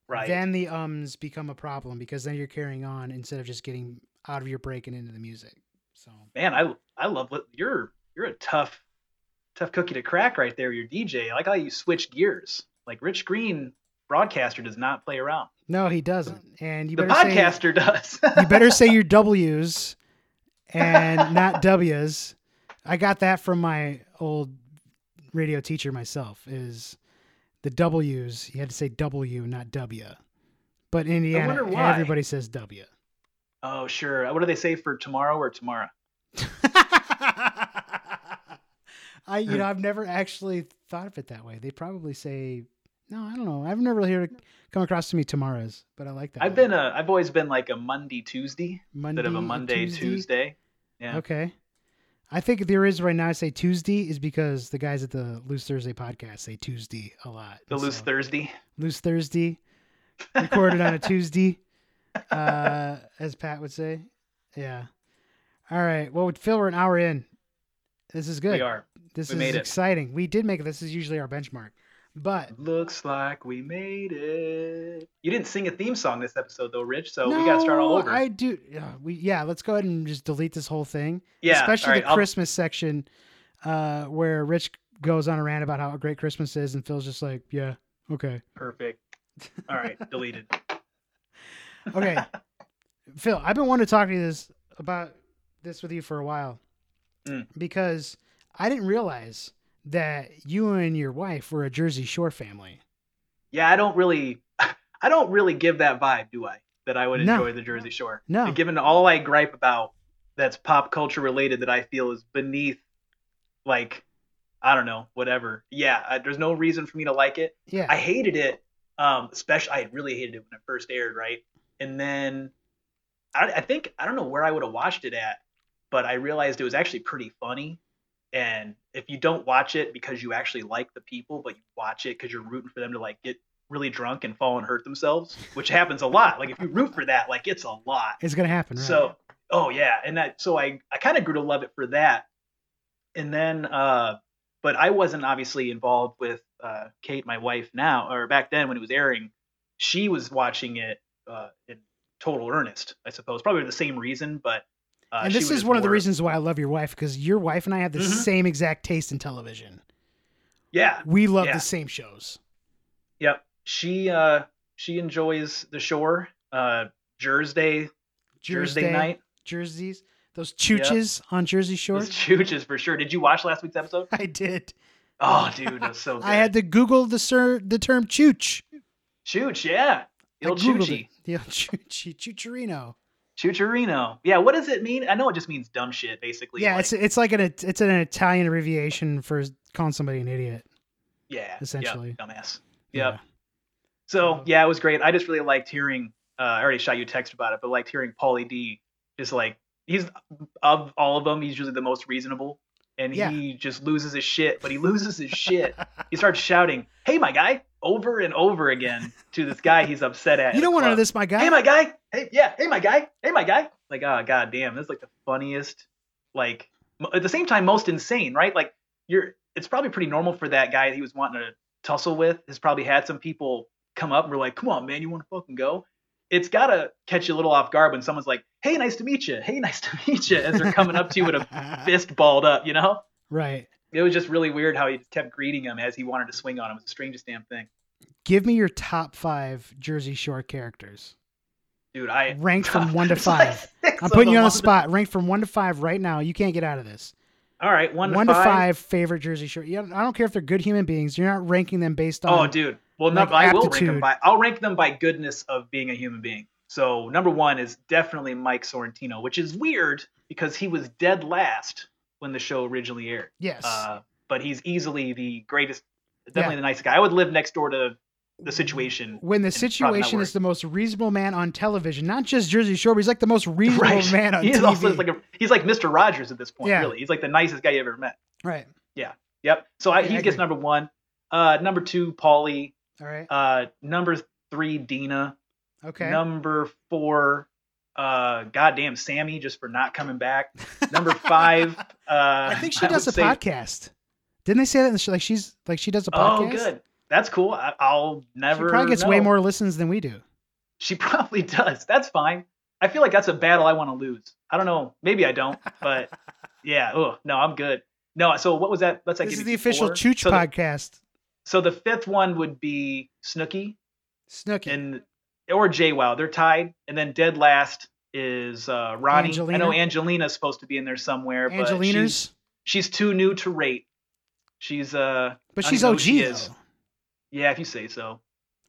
right. then the ums become a problem because then you're carrying on instead of just getting out of your break and into the music. So Man, I I love what you're you're a tough tough cookie to crack right there. You're DJ. I like how you switch gears. Like Rich Green, broadcaster, does not play around. no, he doesn't. And you the better say podcaster does. you better say your W's and not W's. I got that from my old radio teacher myself. Is the W's you had to say W, not W. But in Indiana, everybody says W. oh, sure. What do they say for tomorrow or tomorrow? I you know I've never actually thought of it that way. They probably say no. I don't know. I've never really heard it come across to me tomorrows, but I like that. I've one. been a I've always been like a Monday Tuesday Monday, instead of a Monday Tuesday. Tuesday. Yeah. Okay. I think there is right now. I say Tuesday is because the guys at the Loose Thursday podcast say Tuesday a lot. The loose so, Thursday. Loose Thursday, recorded on a Tuesday, uh, as Pat would say. Yeah. All right. Well, Phil, we're an hour in. This is good. We are. This We is exciting. We did make it. This is usually our benchmark, but Looks like we made it. You didn't sing a theme song this episode though, Rich. So we got to start all No, over. I do. Yeah, we yeah. Let's go ahead and just delete this whole thing. yeah. especially all right, the I'll- Christmas section, uh, where Rich goes on a rant about how great Christmas is, and Phil's just like, "Yeah, okay, Perfect. All right. deleted. okay." Phil, I've been wanting to talk to you this about this with you for a while Mm. because I didn't realize that you and your wife were a Jersey Shore family. Yeah, I don't really, I don't really give that vibe, do I? That I would No. enjoy the Jersey Shore. No. And given all I gripe about that's pop culture related that I feel is beneath, like, I don't know, whatever. Yeah, I, there's no reason for me to like it. Yeah, I hated it. Um, especially I really hated it when it first aired, right? And then I, I think I don't know where I would have watched it at, but I realized it was actually pretty funny. And if you don't watch it because you actually like the people, but you watch it because you're rooting for them to like get really drunk and fall and hurt themselves, which happens a lot. Like if you root for that, like it's a lot. it's gonna happen. Right? So, oh yeah, and that so I I kind of grew to love it for that, and then uh, but I wasn't obviously involved with uh, Kate, my wife now, or back then when it was airing, she was watching it uh, in total earnest, I suppose, probably the same reason, but. Uh, and this is one of the reasons why I love your wife because your wife and I have the Mhm. same exact taste in television. Yeah, We love Yeah. the same shows. Yep. She uh she enjoys the shore. Uh Jersey Jersey Thursday night. jerseys, those chooches on Jersey Shore. Those chooches for sure. Did you watch last week's episode? I did. Oh, dude, that's so good. I had to Google the ser- the term chooch. Chooch, yeah. Il Choochie. The choochie, choocherino. Choocherino. Yeah, what does it mean? I know it just means dumb shit, basically. Yeah, like, it's it's like an it's an Italian abbreviation for calling somebody an idiot. yeah, essentially. Yep, dumbass. Yeah. So yeah, it was great. I just really liked hearing. Uh, I already shot you a text about it, but liked hearing Pauly D. Just like he's of all of them, he's usually the most reasonable, and Yeah. he just loses his shit. But he loses his shit. He starts shouting, "Hey, my guy!" Over and over again to this guy he's upset at. You don't want to know this, my guy. Hey, my guy. Hey, yeah. Hey, my guy. Hey, my guy. Like, oh, god damn, this is like the funniest. Like, at the same time, most insane, right? Like, you're. It's probably pretty normal for that guy he was wanting to tussle with. Has probably had some people come up and were like, "Come on, man, you want to fucking go?" It's gotta catch you a little off guard when someone's like, "Hey, nice to meet you. Hey, nice to meet you," as they're coming up to you with a fist balled up. You know, right. It was just really weird how he kept greeting him as he wanted to swing on him. It was the strangest damn thing, Give me your top five Jersey Shore characters, dude. I ranked from one to five. I'm putting you on the spot. Ranked from one to five right now. You can't get out of this. All right, one, One, to to five. five favorite Jersey Shore. You I don't care if they're good human beings. You're not ranking them based oh, on. Oh, dude. Well, no, like, I will rank them by. I'll rank them by goodness of being a human being. So number one is definitely Mike Sorrentino, which is weird because he was dead last when the show originally aired. Yes. Uh, but he's easily the greatest, definitely Yeah. the nicest guy. I would live next door to the situation. when the and probably not situation is the most reasonable man on television, not just Jersey Shore, but he's like the most reasonable Right. man on he is TV. also like a, he's like Mr. Rogers at this point. Yeah. Really, he's like the nicest guy you ever met. right. Yeah. Yep. So I, Yeah, he I gets agree. number one. Uh, number two, Pauly. All right. Uh, number three, Deena. Okay. Number four, uh, goddamn Sammi, just for not coming back. Number five, uh, I think she does a say- podcast. Didn't they say that? Like she's like she does a podcast. Oh, podcast. good. That's cool. I, I'll She never. probably gets way more listens than we do. She probably does. That's fine. I feel like that's a battle I want to lose. I don't know. Maybe I don't, but yeah. Oh no, I'm good. No. So what was that? Let's like This is the official. Chooch so the, podcast. so the fifth one would be Snooki Snooki. and or JWoww. They're tied, and then dead last is uh, Ronnie. Angelina? I know Angelina's supposed to be in there somewhere, but she's, Angelinas. she's too new to rate. She's uh, But she's even know who OG she though. is. yeah, if you say so.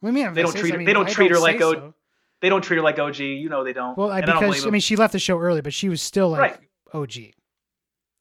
What do you mean? They don't treat her- I mean, they don't I treat her like so. They don't treat her like OG. You know they don't. Well, I, and I don't because I, mean, she left the show early, but she was still like Right. OG.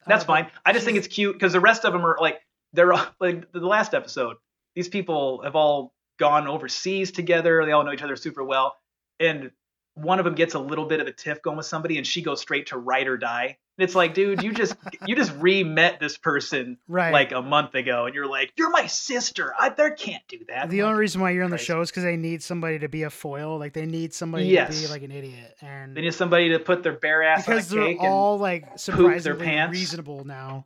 That's Uh, fine. I just think it's cute because the rest of them are like they're all- like the last episode. These people have all gone overseas together. They all know each other super well, and one of them gets a little bit of a tiff going with somebody, and she goes straight to ride or die. And it's like, dude, you just you just re-met this person right. like a month ago, and you're like, you're my sister. I there can't do that. the only reason why you're on the show is because they need somebody to be a foil. Like they need somebody to be like an idiot, and they need somebody to put their bare ass because they're all like their surprisingly pants. reasonable now.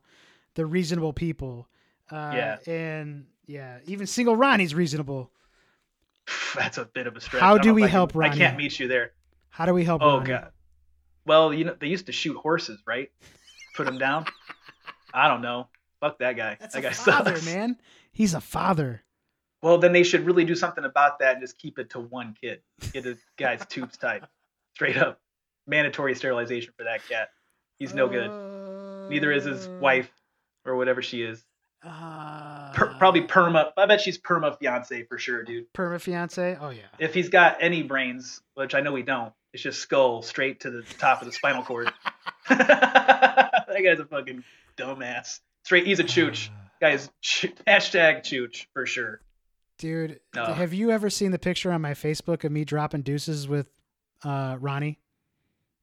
They're reasonable people. Uh, Yeah. and yeah, even single Ronnie's reasonable. that's a bit of a stretch. How do we I can- help I can't meet you there. How do we help? Oh Ronnie? god. Well, you know they used to shoot horses, right? Put them down. I don't know. Fuck that guy. That's that a guy father, sucks. man. He's a father. Well, then they should really do something about that and just keep it to one kid. Get the guy's tubes tied. Straight up. Mandatory sterilization for that cat. He's no good. Neither is his wife or whatever she is. Uh, Per- probably perma. I bet she's perma fiance for sure, dude. perma fiance. Oh yeah. If he's got any brains, which I know he don't, it's just skull straight to the top of the spinal cord. that guy's a fucking dumbass. Straight, he's a chooch. Uh, Guys, ch- hashtag chooch for sure. Dude, No. have you ever seen the picture on my Facebook of me dropping deuces with uh, Ronnie?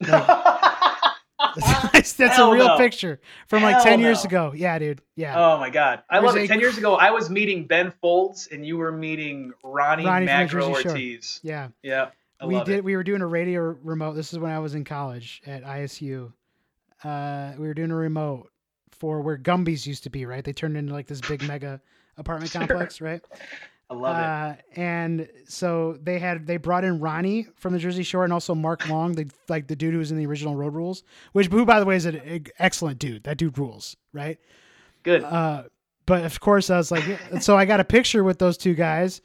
That's Hell a real no. picture from like Hell 10 years ago. Yeah, dude. Yeah. Oh my god, I There's love it. a- Ten years ago, I was meeting Ben Folds, and you were meeting Ronnie, Ronnie from the Magro Jersey Shore. Ortiz. yeah. Yeah, I we did it. we were doing a radio remote. This is when I was in college at ISU. Uh, we were doing a remote for where Gumby's used to be, right? They turned into like this big mega apartment Sure. complex, right? I love it. uh, And so they had they brought in Ronnie from the Jersey Shore and also Mark Long, the like the dude who was in the original Road Rules, which who by the way is an excellent dude. That dude rules, right? Good. Uh, but of course I was like, so I got a picture with those two guys,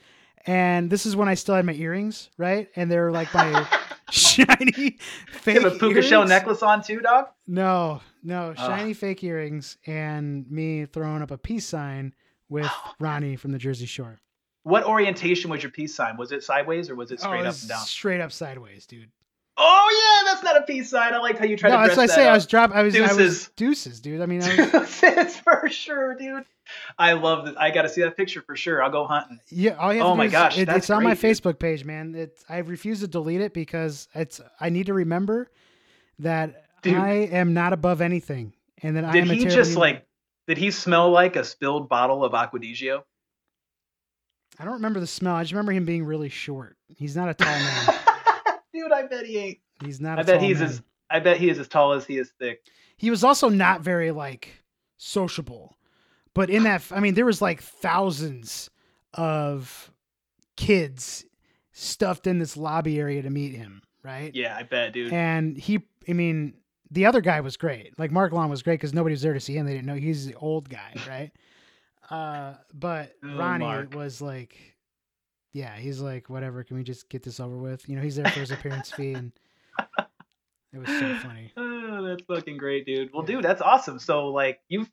And this is when I still had my earrings, right? And they were like my shiny fake You have a puka shell necklace on too, dog. No, no, shiny fake earrings, and me throwing up a peace sign with Ronnie from the Jersey Shore. What orientation was your peace sign? Was it sideways or was it Oh, straight it up and down? Straight up sideways, dude. Oh yeah, that's not a peace sign. I liked how you tried no, to that's dress what I that say. I up. was drop. I was I was Deuces. deuces, dude. I mean, I was, Deuces for sure, dude. I love that. I got to see that picture for sure. I'll go hunting. yeah. All you have Oh my gosh, it- that's it's on my dude. Facebook page, man. It's I refuse to delete it because it's. I need to remember that Dude. I am not above anything, and that I Did am. a he just like? Did he smell like a spilled bottle of Acqua di Gio? I don't remember the smell. I just remember him being really short. He's not a tall man. Dude, I bet he ain't. He's not. I I bet tall he's man. as. I bet he is as tall as he is thick. he was also not very like sociable but in that i mean there was like thousands of kids stuffed in this lobby area to meet him right Yeah, I bet, dude. and he i mean the other guy was great like mark long was great because nobody was there to see him they didn't know he's the old guy right uh but Oh, ronnie Mark. was like yeah he's like whatever can we just get this over with you know he's there for his appearance fee and it was so funny Oh, that's fucking great, dude. Well, Yeah. dude, that's awesome. So, like, you've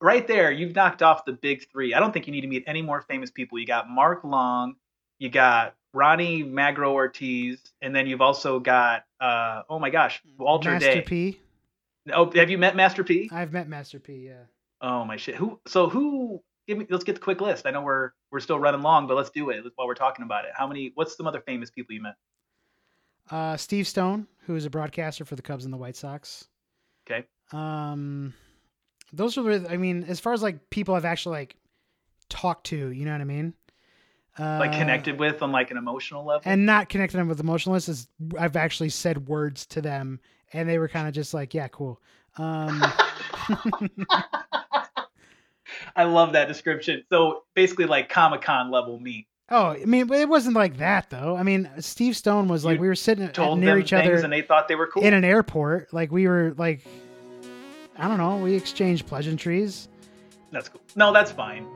right there, you've knocked off the big three. I don't think you need to meet any more famous people. You got Mark Long, you got Ronnie Magro Ortiz, and then you've also got, uh, oh my gosh, Walter master Day. p Oh, have you met Master P? i've met master p yeah Oh my shit. Who? So who? Give me. Let's get the quick list. I know we're we're still running long, but let's do it while we're talking about it. How many? What's some other famous people you met? Uh, Steve Stone, who is a broadcaster for the Cubs and the White Sox. Okay. Um, those are the. I mean, as far as like people I've actually like talked to, you know what I mean? Uh, Like connected with on like an emotional level. and not connected them with emotionalists. Is I've actually said words to them, and they were kind of just like, "Yeah, cool." Um, I love that description. So basically, like Comic Con level meet. oh, I mean, it wasn't like that though. I mean, Steve Stone was like You we were sitting near each other and they thought they were cool. in an airport. Like we were like, I don't know, we exchanged pleasantries. that's cool. No, that's fine.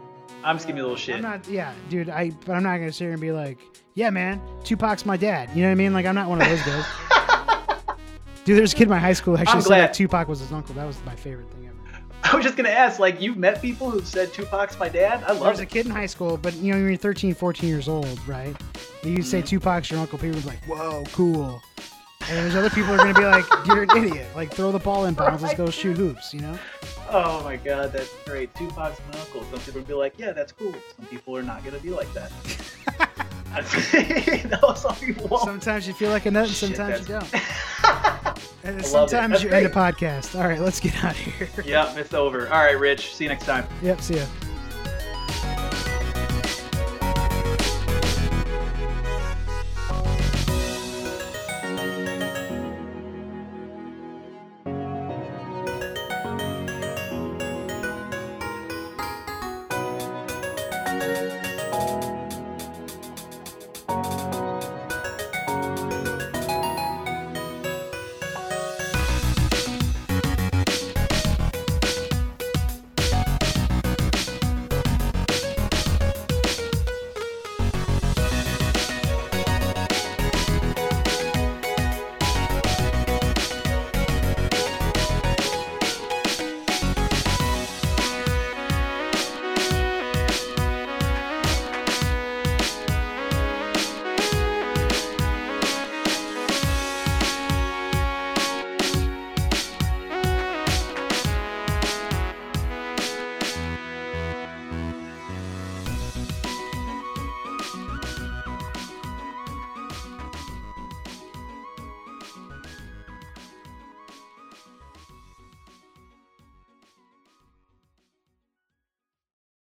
I'm just giving you a little shit. I'm not, yeah, dude. I, but I'm not gonna sit here and be like, yeah, man, Tupac's my dad. You know what I mean? Like, I'm not one of those guys. dude, there's a kid in my high school who actually I'm said glad. that Tupac was his uncle. That was my favorite thing ever. I was just gonna ask, like, you've met people who've said Tupac's my dad? I love There was a kid in high school, but you know, you're 13, 14 years old, right? And you say Mm-hmm. Tupac's your uncle, people are like, whoa, cool. And there's other people who are gonna be like, you're an idiot. Like, throw the ball in bounds. Let's go shoot hoops. You know? Oh my god, that's great. Tupac's my uncle. Some people will be like, yeah, that's cool. Some people are not gonna be like that. Sometimes you feel like a nut, and Shit, sometimes you don't. and sometimes you great. end a podcast. All right, let's get out of here. yep, it's over. All right, Rich. See you next time. Yep, see ya.